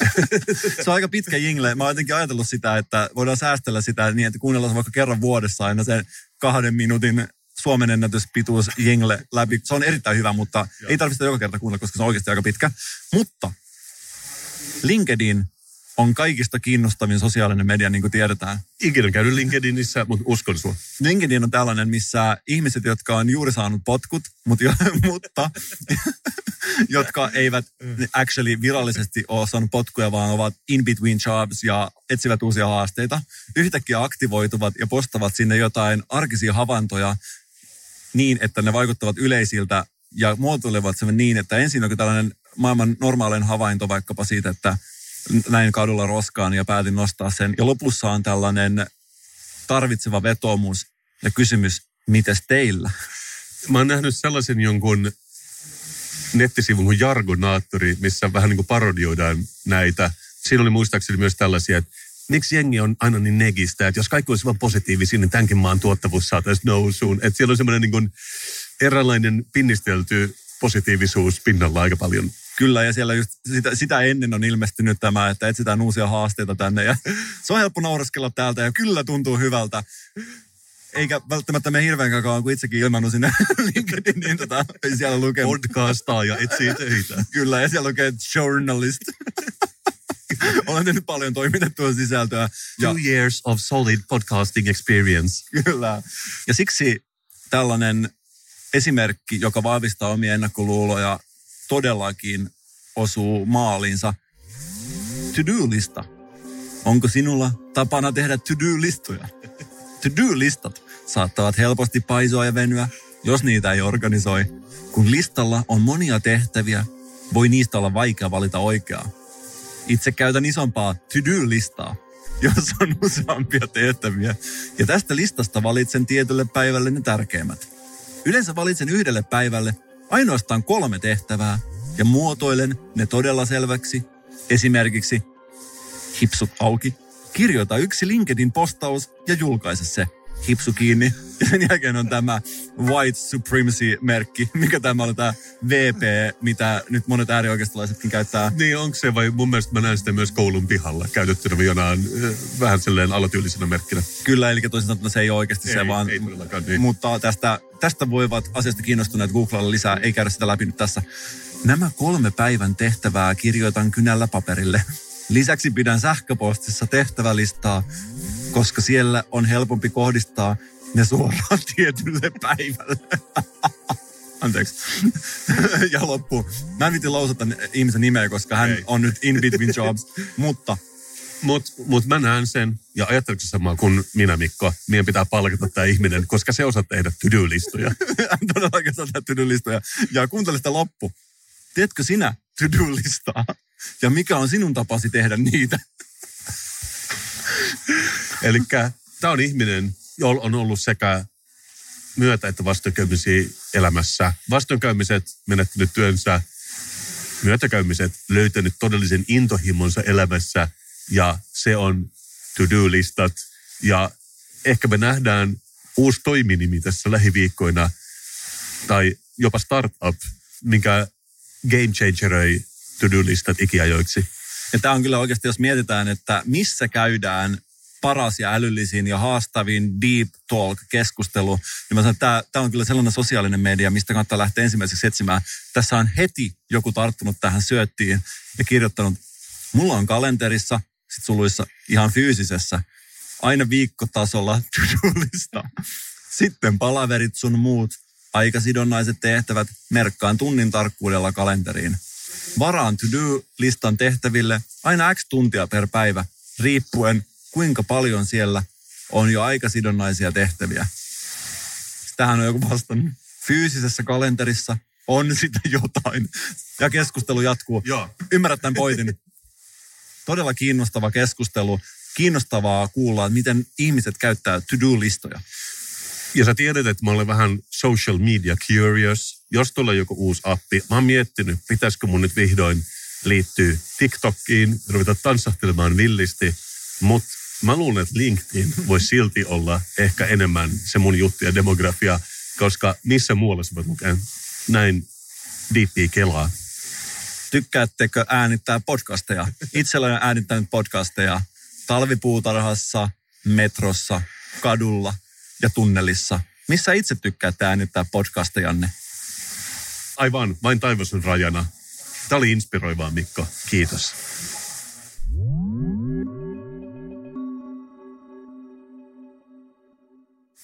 se on aika pitkä jingle. Mä oon jotenkin ajatellut sitä, että voidaan säästellä sitä niin, että kuunnellaan se vaikka kerran vuodessa aina sen kahden minuutin Suomen ennätyspituus jingle läpi. Se on erittäin hyvä, mutta Joo. ei tarvitse joka kerta kuunnella, koska se on oikeasti aika pitkä. Mutta LinkedIn on kaikista kiinnostavin sosiaalinen media, niin kuin tiedetään. Ikinä käynyt LinkedInissä, mutta uskon sua. LinkedIn on tällainen, missä ihmiset, jotka on juuri saanut potkut, mutta, jo, mutta jotka eivät actually virallisesti ole saanut potkuja, vaan ovat in between jobs ja etsivät uusia haasteita, yhtäkkiä aktivoituvat ja postavat sinne jotain arkisia havaintoja niin, että ne vaikuttavat yleisiltä ja muotoilevat sen niin, että ensin on tällainen maailman normaalin havainto vaikkapa siitä, että näin kadulla roskaan ja päätin nostaa sen. Ja lopussa on tällainen tarvitseva vetomus ja kysymys, mites teillä? Mä oon nähnyt sellaisen jonkun nettisivun kuin Jargonaattori, missä vähän niin kuin parodioidaan näitä. Siinä oli muistaakseni myös tällaisia, että miksi jengi on aina niin negistä, että jos kaikki olisi vain positiivisia, niin tämänkin maan tuottavuus saataisiin nousuun. Että siellä on semmoinen niin eräänlainen pinnistelty positiivisuus pinnalla aika paljon. Kyllä, ja siellä just sitä, sitä ennen on ilmestynyt tämä, että etsitään uusia haasteita tänne. Ja se on helppo nauraskella täältä ja kyllä tuntuu hyvältä. Eikä välttämättä me hirveän kauan, kun itsekin ilmannut sinne LinkedIn, niin tota, siellä lukee... Podcastaa ja etsii töitä. Kyllä, ja siellä lukee journalist. Olen tehnyt paljon toimitettua sisältöä. Ja... Two years of solid podcasting experience. Kyllä. Ja siksi tällainen esimerkki, joka vahvistaa omia ennakkoluuloja, todellakin osuu maalinsa. To-do-lista. Onko sinulla tapana tehdä to-do-listoja? To-do-listat saattavat helposti paisua ja venyä, jos niitä ei organisoi. Kun listalla on monia tehtäviä, voi niistä olla vaikea valita oikeaa. Itse käytän isompaa to-do-listaa, jossa on useampia tehtäviä. Ja tästä listasta valitsen tietylle päivälle ne tärkeimmät. Yleensä valitsen yhdelle päivälle ainoastaan kolme tehtävää ja muotoilen ne todella selväksi. Esimerkiksi hipsut auki, kirjoita yksi LinkedIn-postaus ja julkaise se. Hipsu kiinni. Ja sen jälkeen on tämä White Supremacy-merkki, mikä tämä on tämä VP, mitä nyt monet äärioikeistolaisetkin käyttää. Niin, onko se vai mun mielestä mä näen sitä myös koulun pihalla käytettynä jonain vähän silleen alotyylisenä merkkinä. Kyllä, eli toisin sanottuna se ei ole oikeasti ei, se, vaan... Ei niin. Mutta tästä, tästä voivat asiasta kiinnostuneet googlailla lisää, ei käydä sitä läpi nyt tässä. Nämä kolme päivän tehtävää kirjoitan kynällä paperille. Lisäksi pidän sähköpostissa tehtävälistaa, koska siellä on helpompi kohdistaa ne suoraan tietylle päivälle. Anteeksi. ja loppu. Mä en lausata ihmisen nimeä, koska hän Ei. on nyt in between jobs. Mutta mutta mut mä näen sen, ja ajatteliko samaa kuin minä Mikko, meidän pitää palkata tämä ihminen, koska se osaa tehdä tydylistoja. Todellakin osaa tehdä tydylistoja. Ja kuuntele sitä loppu. Teetkö sinä to-do-listaa? Ja mikä on sinun tapasi tehdä niitä? Eli tämä on ihminen, jolla on ollut sekä myötä- että vastoinkäymisiä elämässä. Vastoinkäymiset menettänyt työnsä, myötäkäymiset löytänyt todellisen intohimonsa elämässä ja se on to-do-listat. Ja ehkä me nähdään uusi toiminimi tässä lähiviikkoina tai jopa startup, minkä game changeroi to-do-listat ikiajoiksi. Ja tämä on kyllä oikeasti, jos mietitään, että missä käydään paras ja älyllisin ja haastavin deep talk-keskustelu, niin mä sanon, että tämä, tämä on kyllä sellainen sosiaalinen media, mistä kannattaa lähteä ensimmäiseksi etsimään. Tässä on heti joku tarttunut tähän syöttiin ja kirjoittanut, mulla on kalenterissa, sit suluissa ihan fyysisessä, aina viikkotasolla to-do-lista. Sitten palaverit sun muut, aikasidonnaiset tehtävät, merkkaan tunnin tarkkuudella kalenteriin. Varaan to-do-listan tehtäville aina x tuntia per päivä, riippuen kuinka paljon siellä on jo aikasidonnaisia tehtäviä. Tähän on joku vastannut. Fyysisessä kalenterissa on sitä jotain. Ja keskustelu jatkuu. Joo. Ymmärrät tämän pointin. Todella kiinnostava keskustelu. Kiinnostavaa kuulla, että miten ihmiset käyttää to-do-listoja. Ja sä tiedät, että mä olen vähän social media curious. Jos tulee joku uusi appi, mä oon miettinyt, pitäisikö mun nyt vihdoin liittyä TikTokiin, ruveta tanssahtelemaan villisti. Mutta mä luulen, että LinkedIn voi silti olla ehkä enemmän se mun juttu ja demografia, koska missä muualla sä voit näin diippiä kelaa. Tykkäättekö äänittää podcasteja? Itse olen äänittänyt podcasteja talvipuutarhassa, metrossa, kadulla ja tunnelissa. Missä itse tykkäätte äänittää podcastejanne? Aivan, vain taivas on rajana. Tämä oli inspiroivaa, Mikko. Kiitos.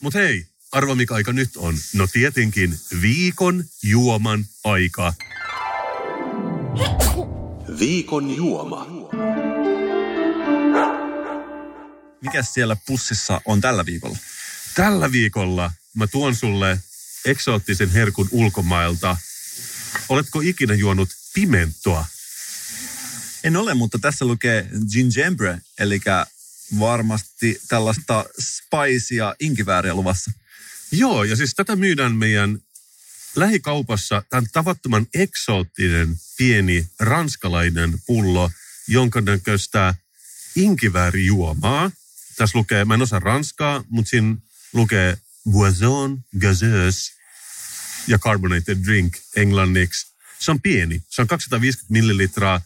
Mutta hei, arva mikä aika nyt on? No tietenkin viikon juoman aika. Viikon juoma. Mikäs siellä pussissa on tällä viikolla? Tällä viikolla mä tuon sulle eksoottisen herkun ulkomailta. Oletko ikinä juonut pimentoa? En ole, mutta tässä lukee gingembre, eli varmasti tällaista spicea inkivääriä luvassa. Joo, ja siis tätä myydään meidän lähikaupassa. Tämä on tavattoman eksoottinen pieni ranskalainen pullo, jonka näköistä inkiväärijuomaa. Tässä lukee, mä en osaa ranskaa, mutta siinä lukee boisson gazeuse ja carbonated drink englanniksi. Se on pieni, se on 250 millilitraa.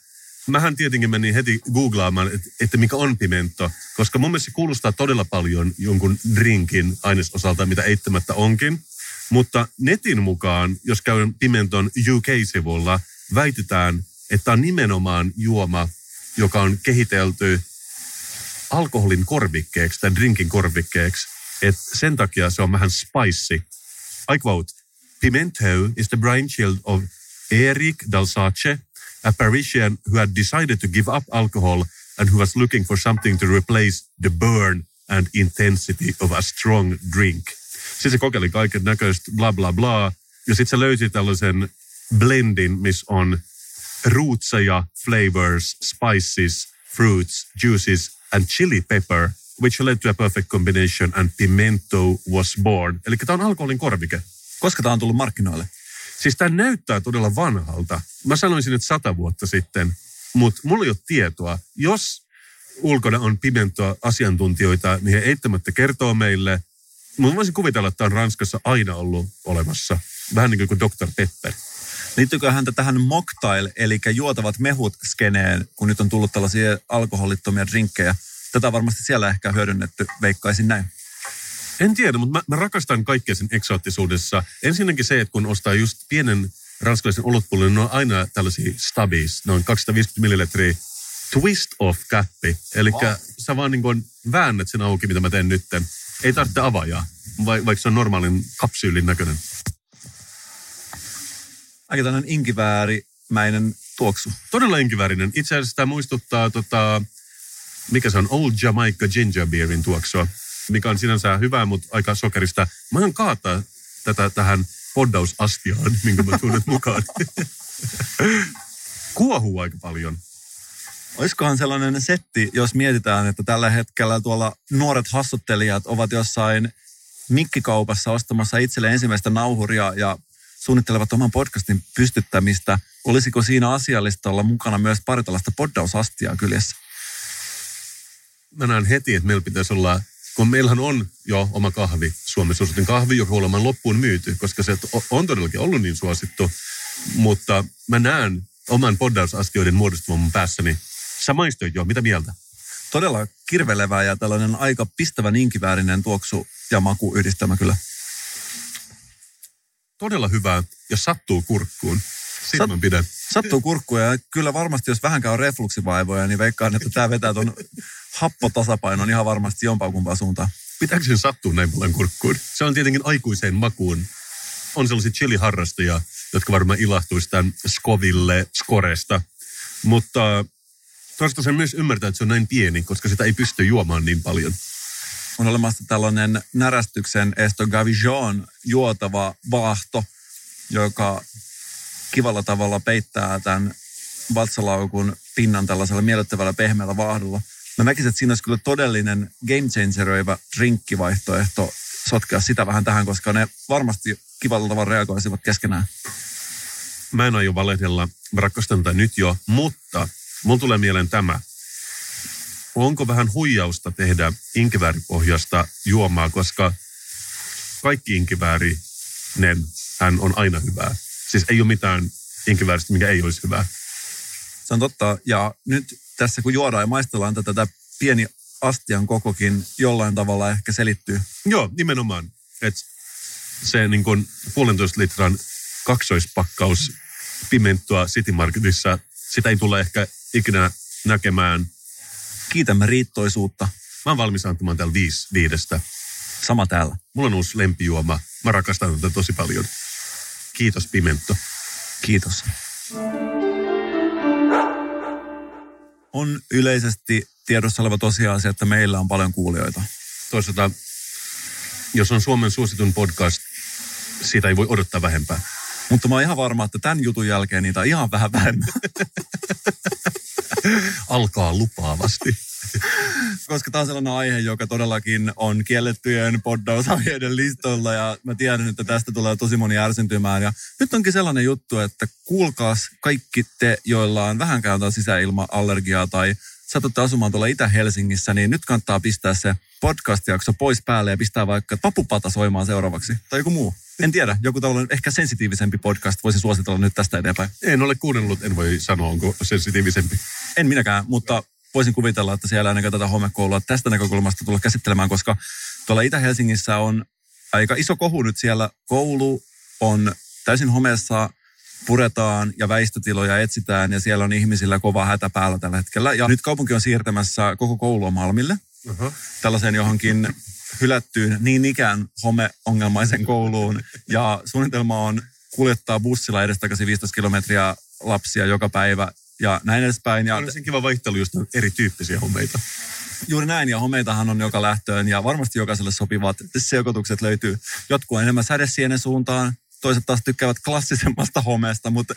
Mähän tietenkin menin heti googlaamaan, että, että mikä on pimento, koska mun mielestä se kuulostaa todella paljon jonkun drinkin ainesosalta, mitä eittämättä onkin. Mutta netin mukaan, jos käyn Pimenton UK-sivulla, väitetään, että on nimenomaan juoma, joka on kehitelty alkoholin korvikkeeksi tai drinkin korvikkeeksi. Et sen takia se on vähän spicy. I quote, Pimento is the brainchild of Eric Dalsace, a Parisian who had decided to give up alcohol and who was looking for something to replace the burn and intensity of a strong drink. Sitten se kokeili kaiken näköistä bla bla bla. Ja sitten se löysi tällaisen blendin, missä on rootseja, flavors, spices, fruits, juices and chili pepper, which led to a perfect combination and pimento was born. Eli tämä on alkoholin korvike. Koska tämä on tullut markkinoille? Siis tämä näyttää todella vanhalta. Mä sanoisin, että sata vuotta sitten, mutta mulla ei ole tietoa. Jos ulkona on pimentoa asiantuntijoita, niin he eittämättä kertoo meille. Mutta voisin kuvitella, että tämä on Ranskassa aina ollut olemassa. Vähän niin kuin Dr. Pepper. Liittyykö häntä tähän mocktail, eli juotavat mehut skeneen, kun nyt on tullut tällaisia alkoholittomia drinkkejä? Tätä varmasti siellä ehkä hyödynnetty, veikkaisin näin. En tiedä, mutta mä, mä rakastan kaikkea sen eksoottisuudessa. Ensinnäkin se, että kun ostaa just pienen ranskalaisen olutpullon, niin ne on aina tällaisia stubbies. Ne on 250 millilitraa twist off käppi. Eli wow. sä vaan niin kuin väännät sen auki, mitä mä teen nytten. Ei tarvitse avaajaa, vaikka se on normaalin kapsyylin näköinen. Aika tämmöinen inkiväärimäinen tuoksu. Todella inkiväärinen. Itse asiassa tämä muistuttaa, tota, mikä se on, Old Jamaica Ginger Beerin tuoksua, mikä on sinänsä hyvää, mutta aika sokerista. Mä oon kaataa tätä tähän poddausastiaan, minkä mä tunnen mukaan. Kuohuu aika paljon. Olisikohan sellainen setti, jos mietitään, että tällä hetkellä tuolla nuoret hassuttelijat ovat jossain mikkikaupassa ostamassa itselle ensimmäistä nauhuria ja suunnittelevat oman podcastin pystyttämistä. Olisiko siinä asiallista olla mukana myös pari tällaista poddausastiaa kyljessä? Mä näen heti, että meillä pitäisi olla kun meillähän on jo oma kahvi, Suomessa suositun kahvi, joka on loppuun myyty, koska se on todellakin ollut niin suosittu. Mutta mä näen oman poddausastioiden muodostuvan mun päässäni. Sä maistoit jo, mitä mieltä? Todella kirvelevää ja tällainen aika pistävä inkiväärinen tuoksu ja maku yhdistelmä kyllä. Todella hyvää ja sattuu kurkkuun. Siitä Sat- mä pidän. Sattuu kurkkuja ja kyllä varmasti jos vähänkään on refluksivaivoja, niin veikkaan, että tämä vetää ton happotasapainon ihan varmasti jompaa kumpaa suuntaan. Pitääkö sen sattua näin paljon kurkkuun? Se on tietenkin aikuiseen makuun. On sellaisia chili-harrastajia, jotka varmaan ilahtuisi tämän Skoville skoresta. Mutta toisaalta sen myös ymmärtää, että se on näin pieni, koska sitä ei pysty juomaan niin paljon. On olemassa tällainen närästyksen Esto Gavijon juotava vaahto, joka kivalla tavalla peittää tämän vatsalaukun pinnan tällaisella miellyttävällä pehmeällä vaahdolla. Mä näkisin, että siinä olisi kyllä todellinen game changeröivä drinkkivaihtoehto sotkea sitä vähän tähän, koska ne varmasti kivalla tavalla reagoisivat keskenään. Mä en aio valehdella, mä rakastan tätä nyt jo, mutta mun tulee mieleen tämä. Onko vähän huijausta tehdä inkivääripohjasta juomaa, koska kaikki inkiväärinen hän on aina hyvää. Siis ei ole mitään inkivääristä, mikä ei olisi hyvää. Se on totta. Ja nyt tässä kun juodaan ja maistellaan tätä, tätä pieni astian kokokin jollain tavalla ehkä selittyy. Joo, nimenomaan. Et se niin kuin puolentoista litran kaksoispakkaus pimentoa City Marketissa, sitä ei tule ehkä ikinä näkemään. Kiitämme riittoisuutta. Mä oon valmis antamaan täällä viisi viidestä. Sama täällä. Mulla on uusi lempijuoma. Mä rakastan tätä tosi paljon. Kiitos Pimento. Kiitos. On yleisesti tiedossa oleva tosiasia, että meillä on paljon kuulijoita. Toisaalta, jos on Suomen suositun podcast, siitä ei voi odottaa vähempää. Mutta mä oon ihan varma, että tämän jutun jälkeen niitä on ihan vähän vähemmän. Alkaa lupaavasti. Koska tämä on sellainen aihe, joka todellakin on kiellettyjen poddausaiheiden listoilla ja mä tiedän, että tästä tulee tosi moni ärsyntymään. Ja nyt onkin sellainen juttu, että kuulkaas kaikki te, joilla on vähänkään jotain sisäilma-allergiaa tai satutte asumaan tuolla Itä-Helsingissä, niin nyt kannattaa pistää se podcast-jakso pois päälle ja pistää vaikka papupata soimaan seuraavaksi. Tai joku muu. En tiedä, joku tällainen ehkä sensitiivisempi podcast voisi suositella nyt tästä eteenpäin. En ole kuunnellut, en voi sanoa, onko sensitiivisempi. En minäkään, mutta voisin kuvitella, että siellä ainakaan tätä homekoulua tästä näkökulmasta tulla käsittelemään, koska tuolla Itä-Helsingissä on aika iso kohu nyt siellä. Koulu on täysin homeessa, puretaan ja väistötiloja etsitään ja siellä on ihmisillä kova hätä päällä tällä hetkellä. Ja nyt kaupunki on siirtämässä koko koulua Malmille, Uh-huh. tällaiseen johonkin hylättyyn niin ikään homeongelmaisen kouluun. Ja suunnitelma on kuljettaa bussilla edestakaisin 15 kilometriä lapsia joka päivä ja näin edespäin. Ja On sen kiva vaihtelu, just erityyppisiä homeita. Juuri näin, ja homeitahan on joka lähtöön, ja varmasti jokaiselle sopivat sekoitukset löytyy. Jotkut on enemmän sädesienen suuntaan, toiset taas tykkäävät klassisemmasta homeesta, mutta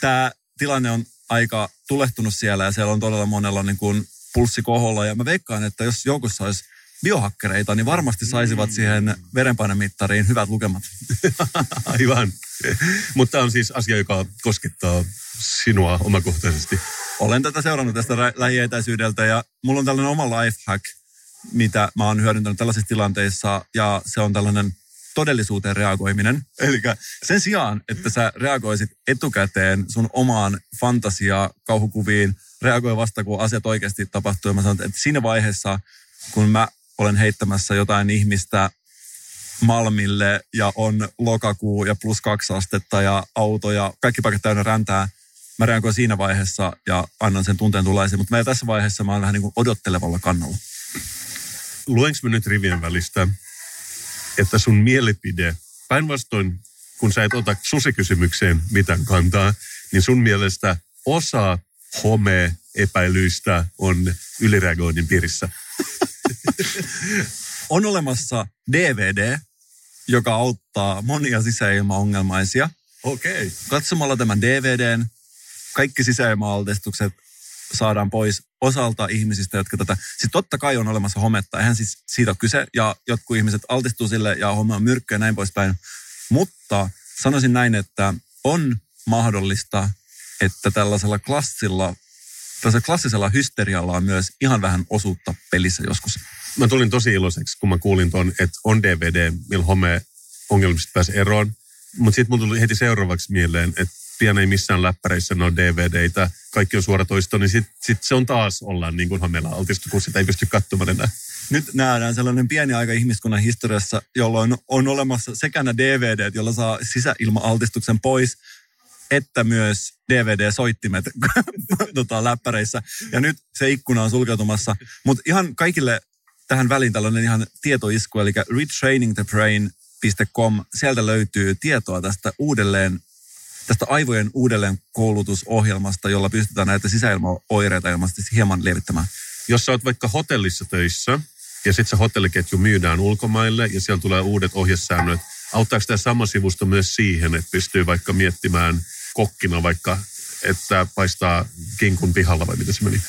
tämä tilanne on aika tulehtunut siellä, ja siellä on todella monella niin kuin pulssi koholla, ja mä veikkaan, että jos joukossa olisi biohakkereita, niin varmasti saisivat siihen verenpainemittariin hyvät lukemat. Aivan. Mutta tämä on siis asia, joka koskettaa sinua omakohtaisesti. Olen tätä seurannut tästä lä- lähietäisyydeltä ja mulla on tällainen oma lifehack, mitä mä oon hyödyntänyt tällaisissa tilanteissa ja se on tällainen todellisuuteen reagoiminen. Eli sen sijaan, että sä reagoisit etukäteen sun omaan fantasia kauhukuviin, reagoi vasta kun asiat oikeasti tapahtuu. Ja mä sanon, että siinä vaiheessa, kun mä olen heittämässä jotain ihmistä Malmille ja on lokakuu ja plus kaksi astetta ja auto ja kaikki paikat täynnä räntää, mä reagoin siinä vaiheessa ja annan sen tunteen tullaisiin, mutta meillä tässä vaiheessa mä oon vähän niin kuin odottelevalla kannalla. Luenko mä nyt rivien välistä, että sun mielipide, päinvastoin kun sä et ota susikysymykseen mitään kantaa, niin sun mielestä osa home-epäilyistä on ylireagoinnin piirissä. On olemassa DVD, joka auttaa monia sisäilmaongelmaisia. Okei. Okay. Katsomalla tämän DVDn kaikki sisäilma-altistukset saadaan pois osalta ihmisistä, jotka tätä... Siis totta kai on olemassa hometta, eihän siis siitä ole kyse, ja jotkut ihmiset altistuu sille, ja home on myrkkyä ja näin poispäin. Mutta sanoisin näin, että on mahdollista, että tällaisella klassilla, tällaisella klassisella hysterialla on myös ihan vähän osuutta pelissä joskus. mä tulin tosi iloiseksi, kun mä kuulin ton, että on DVD, millä home ongelmista pääsi eroon. Mutta sitten mulla tuli heti seuraavaksi mieleen, että pian ei missään läppäreissä ne on DVDitä, kaikki on suoratoisto, niin sitten sit se on taas ollaan niin kuin homeella altistu, kun sitä ei pysty katsomaan enää. Nyt nähdään sellainen pieni aika ihmiskunnan historiassa, jolloin on olemassa sekä nämä DVDt, joilla saa sisäilma-altistuksen pois, että myös DVD-soittimet tota, läppäreissä. Ja nyt se ikkuna on sulkeutumassa. Mutta ihan kaikille tähän väliin tällainen ihan tietoisku, eli retrainingthebrain.com, sieltä löytyy tietoa tästä uudelleen tästä aivojen uudelleen koulutusohjelmasta, jolla pystytään näitä sisäilmaoireita ilmeisesti hieman levittämään. Jos sä oot vaikka hotellissa töissä ja sitten se hotelliketju myydään ulkomaille ja siellä tulee uudet ohjesäännöt, auttaako tämä sama sivusto myös siihen, että pystyy vaikka miettimään kokkina vaikka, että paistaa kinkun pihalla vai mitä se meni?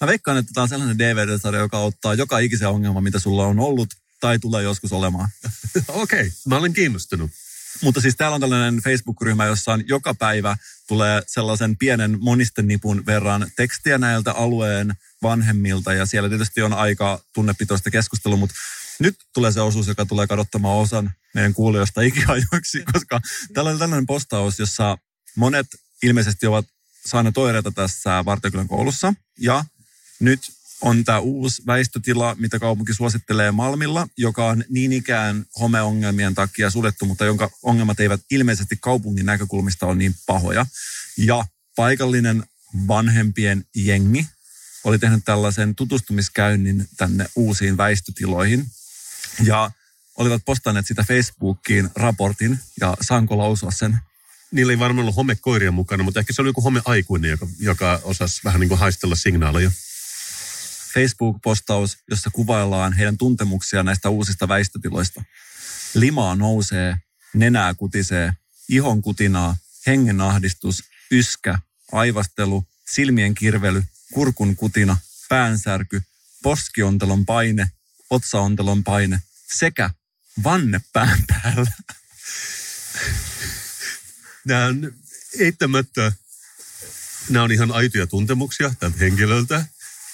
Mä veikkaan, että tämä on sellainen DVD-sarja, joka ottaa joka ikisen ongelma, mitä sulla on ollut tai tulee joskus olemaan. Okei, okay, mä olen kiinnostunut. Mutta siis täällä on tällainen Facebook-ryhmä, jossa on joka päivä tulee sellaisen pienen monistenipun verran tekstiä näiltä alueen vanhemmilta. Ja siellä tietysti on aika tunnepitoista keskustelua, mutta nyt tulee se osuus, joka tulee kadottamaan osan meidän kuulijoista ikiajoiksi, koska täällä on tällainen postaus, jossa monet ilmeisesti ovat saaneet oireita tässä Vartiokylän koulussa. Ja nyt on tämä uusi väistötila, mitä kaupunki suosittelee Malmilla, joka on niin ikään homeongelmien takia suljettu, mutta jonka ongelmat eivät ilmeisesti kaupungin näkökulmista ole niin pahoja. Ja paikallinen vanhempien jengi oli tehnyt tällaisen tutustumiskäynnin tänne uusiin väistötiloihin. Ja olivat postanneet sitä Facebookiin raportin, ja saanko lausua sen? Niillä ei varmaan ollut homekoiria mukana, mutta ehkä se oli joku homeaikuinen, joka, joka osasi vähän niin kuin haistella signaaleja. Facebook-postaus, jossa kuvaillaan heidän tuntemuksia näistä uusista väistötiloista. Limaa nousee, nenää kutisee, ihon kutinaa, hengenahdistus, yskä, aivastelu, silmien kirvely, kurkun kutina, päänsärky, poskiontelon paine, otsaontelon paine sekä vanne pään päällä. Nämä on eittämättä, nämä on ihan aitoja tuntemuksia tältä henkilöltä,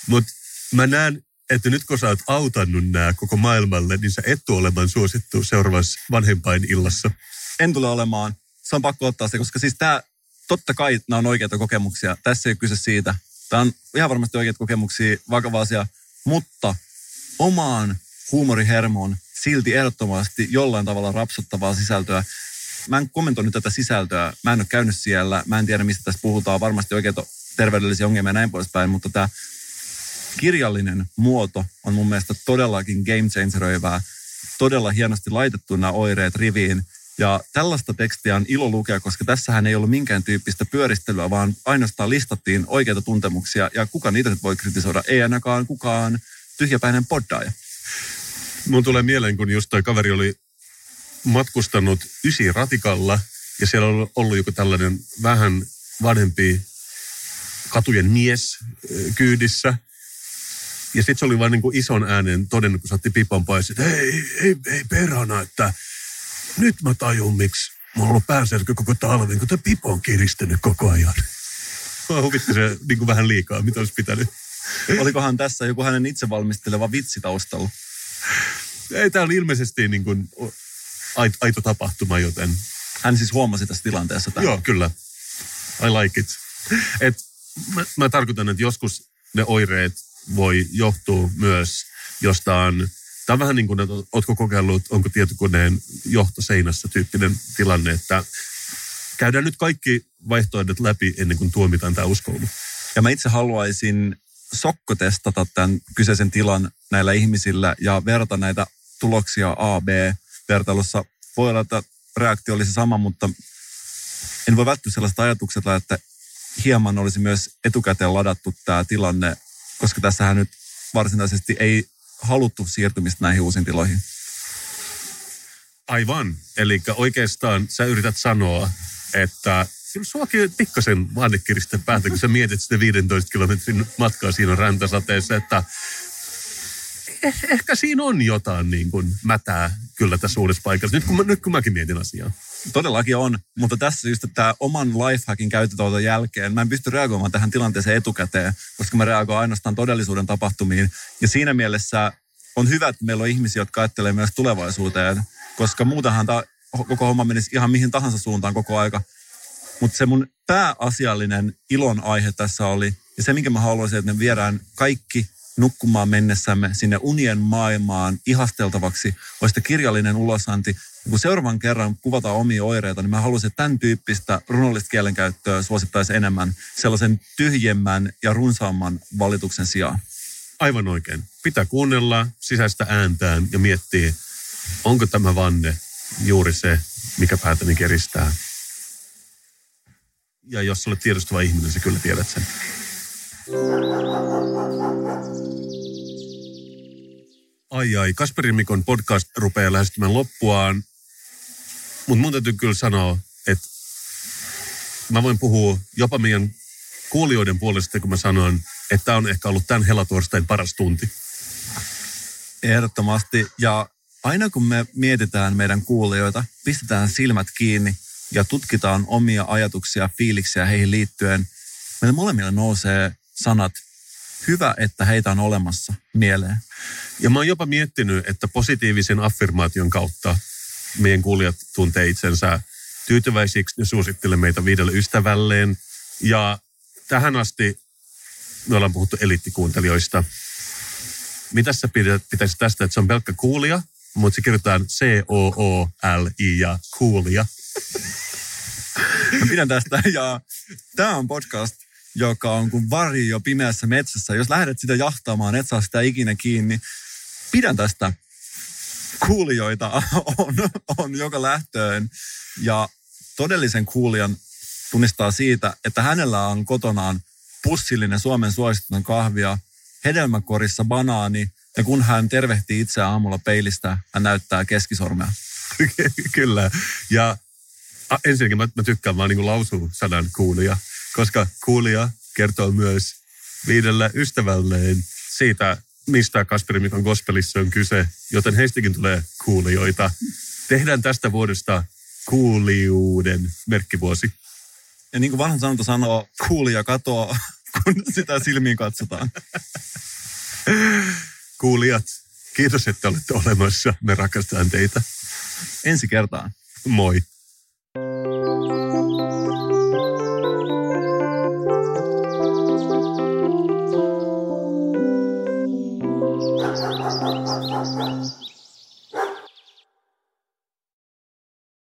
mutta mä näen, että nyt kun sä oot autannut nämä koko maailmalle, niin sä et tule olemaan suosittu seuraavassa vanhempain illassa. En tule olemaan. Se on pakko ottaa se, koska siis tämä, totta kai nämä on oikeita kokemuksia. Tässä ei ole kyse siitä. Tämä on ihan varmasti oikeita kokemuksia, vakava asia, mutta omaan huumorihermoon silti ehdottomasti jollain tavalla rapsuttavaa sisältöä. Mä en kommentoinut tätä sisältöä. Mä en ole käynyt siellä. Mä en tiedä, mistä tässä puhutaan. Varmasti oikeita terveydellisiä ongelmia ja näin poispäin, mutta tämä kirjallinen muoto on mun mielestä todellakin game changeröivää. Todella hienosti laitettu nämä oireet riviin. Ja tällaista tekstiä on ilo lukea, koska tässähän ei ollut minkään tyyppistä pyöristelyä, vaan ainoastaan listattiin oikeita tuntemuksia. Ja kuka niitä nyt voi kritisoida? Ei ainakaan kukaan tyhjäpäinen poddaaja. Mun tulee mieleen, kun just toi kaveri oli matkustanut ysi ratikalla ja siellä on ollut joku tällainen vähän vanhempi katujen mies kyydissä. Ja sitten se oli vain niin kuin ison äänen todennut, kun saatti pipan pois, että hei, hei, hei perhana, että nyt mä tajun, miksi mulla on ollut päänsärky koko talven, kun tämä pipo on kiristynyt koko ajan. Mä huvitti se niin kuin vähän liikaa, mitä olisi pitänyt. Olikohan tässä joku hänen itse valmisteleva vitsi taustalla? Ei, tämä on ilmeisesti niin kuin aito tapahtuma, joten... Hän siis huomasi tässä tilanteessa tämän. Joo, kyllä. I like it. Et, mä, mä tarkoitan, että joskus ne oireet voi johtua myös jostain, tämä on vähän niin kuin, että oletko kokeillut, onko tietokoneen johto seinässä tyyppinen tilanne, että käydään nyt kaikki vaihtoehdot läpi ennen kuin tuomitaan tämä uskoulu. Ja mä itse haluaisin sokkotestata tämän kyseisen tilan näillä ihmisillä ja verrata näitä tuloksia A-B-vertailussa. Voi olla, että reaktio olisi sama, mutta en voi välttyä sellaista ajatuksella, että hieman olisi myös etukäteen ladattu tämä tilanne koska tässähän nyt varsinaisesti ei haluttu siirtymistä näihin uusiin tiloihin. Aivan. Eli oikeastaan sä yrität sanoa, että kyllä suakin pikkasen vannekiristen päätä, kun sä mietit sitä 15 kilometrin matkaa siinä räntäsateessa, että eh, ehkä siinä on jotain niin kuin mätää kyllä tässä uudessa paikassa. Nyt kun, mä, nyt kun mäkin mietin asiaa. Todellakin on, mutta tässä just tämä oman lifehackin käyttötuoton jälkeen, mä en pysty reagoimaan tähän tilanteeseen etukäteen, koska mä reagoin ainoastaan todellisuuden tapahtumiin. Ja siinä mielessä on hyvä, että meillä on ihmisiä, jotka ajattelee myös tulevaisuuteen, koska muutenhan tämä koko homma menisi ihan mihin tahansa suuntaan koko aika. Mutta se mun pääasiallinen ilon aihe tässä oli, ja se minkä mä haluaisin, että me viedään kaikki nukkumaan mennessämme sinne unien maailmaan ihasteltavaksi, olisi kirjallinen ulosanti. Ja kun seuraavan kerran kuvataan omia oireita, niin mä haluaisin, että tämän tyyppistä runollista kielenkäyttöä suosittaisi enemmän sellaisen tyhjemmän ja runsaamman valituksen sijaan. Aivan oikein. Pitää kuunnella sisäistä ääntään ja miettiä, onko tämä vanne juuri se, mikä päätäni keristää. Ja jos olet tiedostava ihminen, sä kyllä tiedät sen. Ai ai, Kasperin Mikon podcast rupeaa lähestymään loppuaan. Mutta mun täytyy kyllä sanoa, että mä voin puhua jopa meidän kuulijoiden puolesta, kun mä sanon, että tämä on ehkä ollut tämän helatorstain paras tunti. Ehdottomasti. Ja aina kun me mietitään meidän kuulijoita, pistetään silmät kiinni ja tutkitaan omia ajatuksia, fiiliksiä heihin liittyen, meille molemmille nousee sanat hyvä, että heitä on olemassa mieleen. Ja mä oon jopa miettinyt, että positiivisen affirmaation kautta meidän kuulijat tuntee itsensä tyytyväisiksi, ne suosittelee meitä viidelle ystävälleen. Ja tähän asti me ollaan puhuttu eliittikuuntelijoista. Mitä sä pitäisi tästä, että se on pelkkä kuulija, mutta se kirjoitetaan C-O-O-L-I ja kuulija. Mä pidän tästä ja tämä on podcast, joka on kuin varjo pimeässä metsässä. Jos lähdet sitä jahtaamaan, et saa sitä ikinä kiinni. Pidän tästä. Kuulijoita on, on joka lähtöön. Ja todellisen kuulijan tunnistaa siitä, että hänellä on kotonaan pussillinen Suomen suosittuinen kahvia, hedelmäkorissa banaani, ja kun hän tervehtii itseään aamulla peilistä, hän näyttää keskisormea. Kyllä. Ja ensinnäkin mä, mä tykkään vaan niin lausua sanan kuulija koska kuulija kertoo myös viidellä ystävälleen siitä, mistä Kasperi Mikon gospelissa on kyse, joten heistäkin tulee kuulijoita. Tehdään tästä vuodesta kuulijuuden merkkivuosi. Ja niin kuin vanha sanonta sanoo, kuulija katoaa, kun sitä silmiin katsotaan. Kuulijat, kiitos, että olette olemassa. Me rakastetaan teitä. Ensi kertaan. Moi.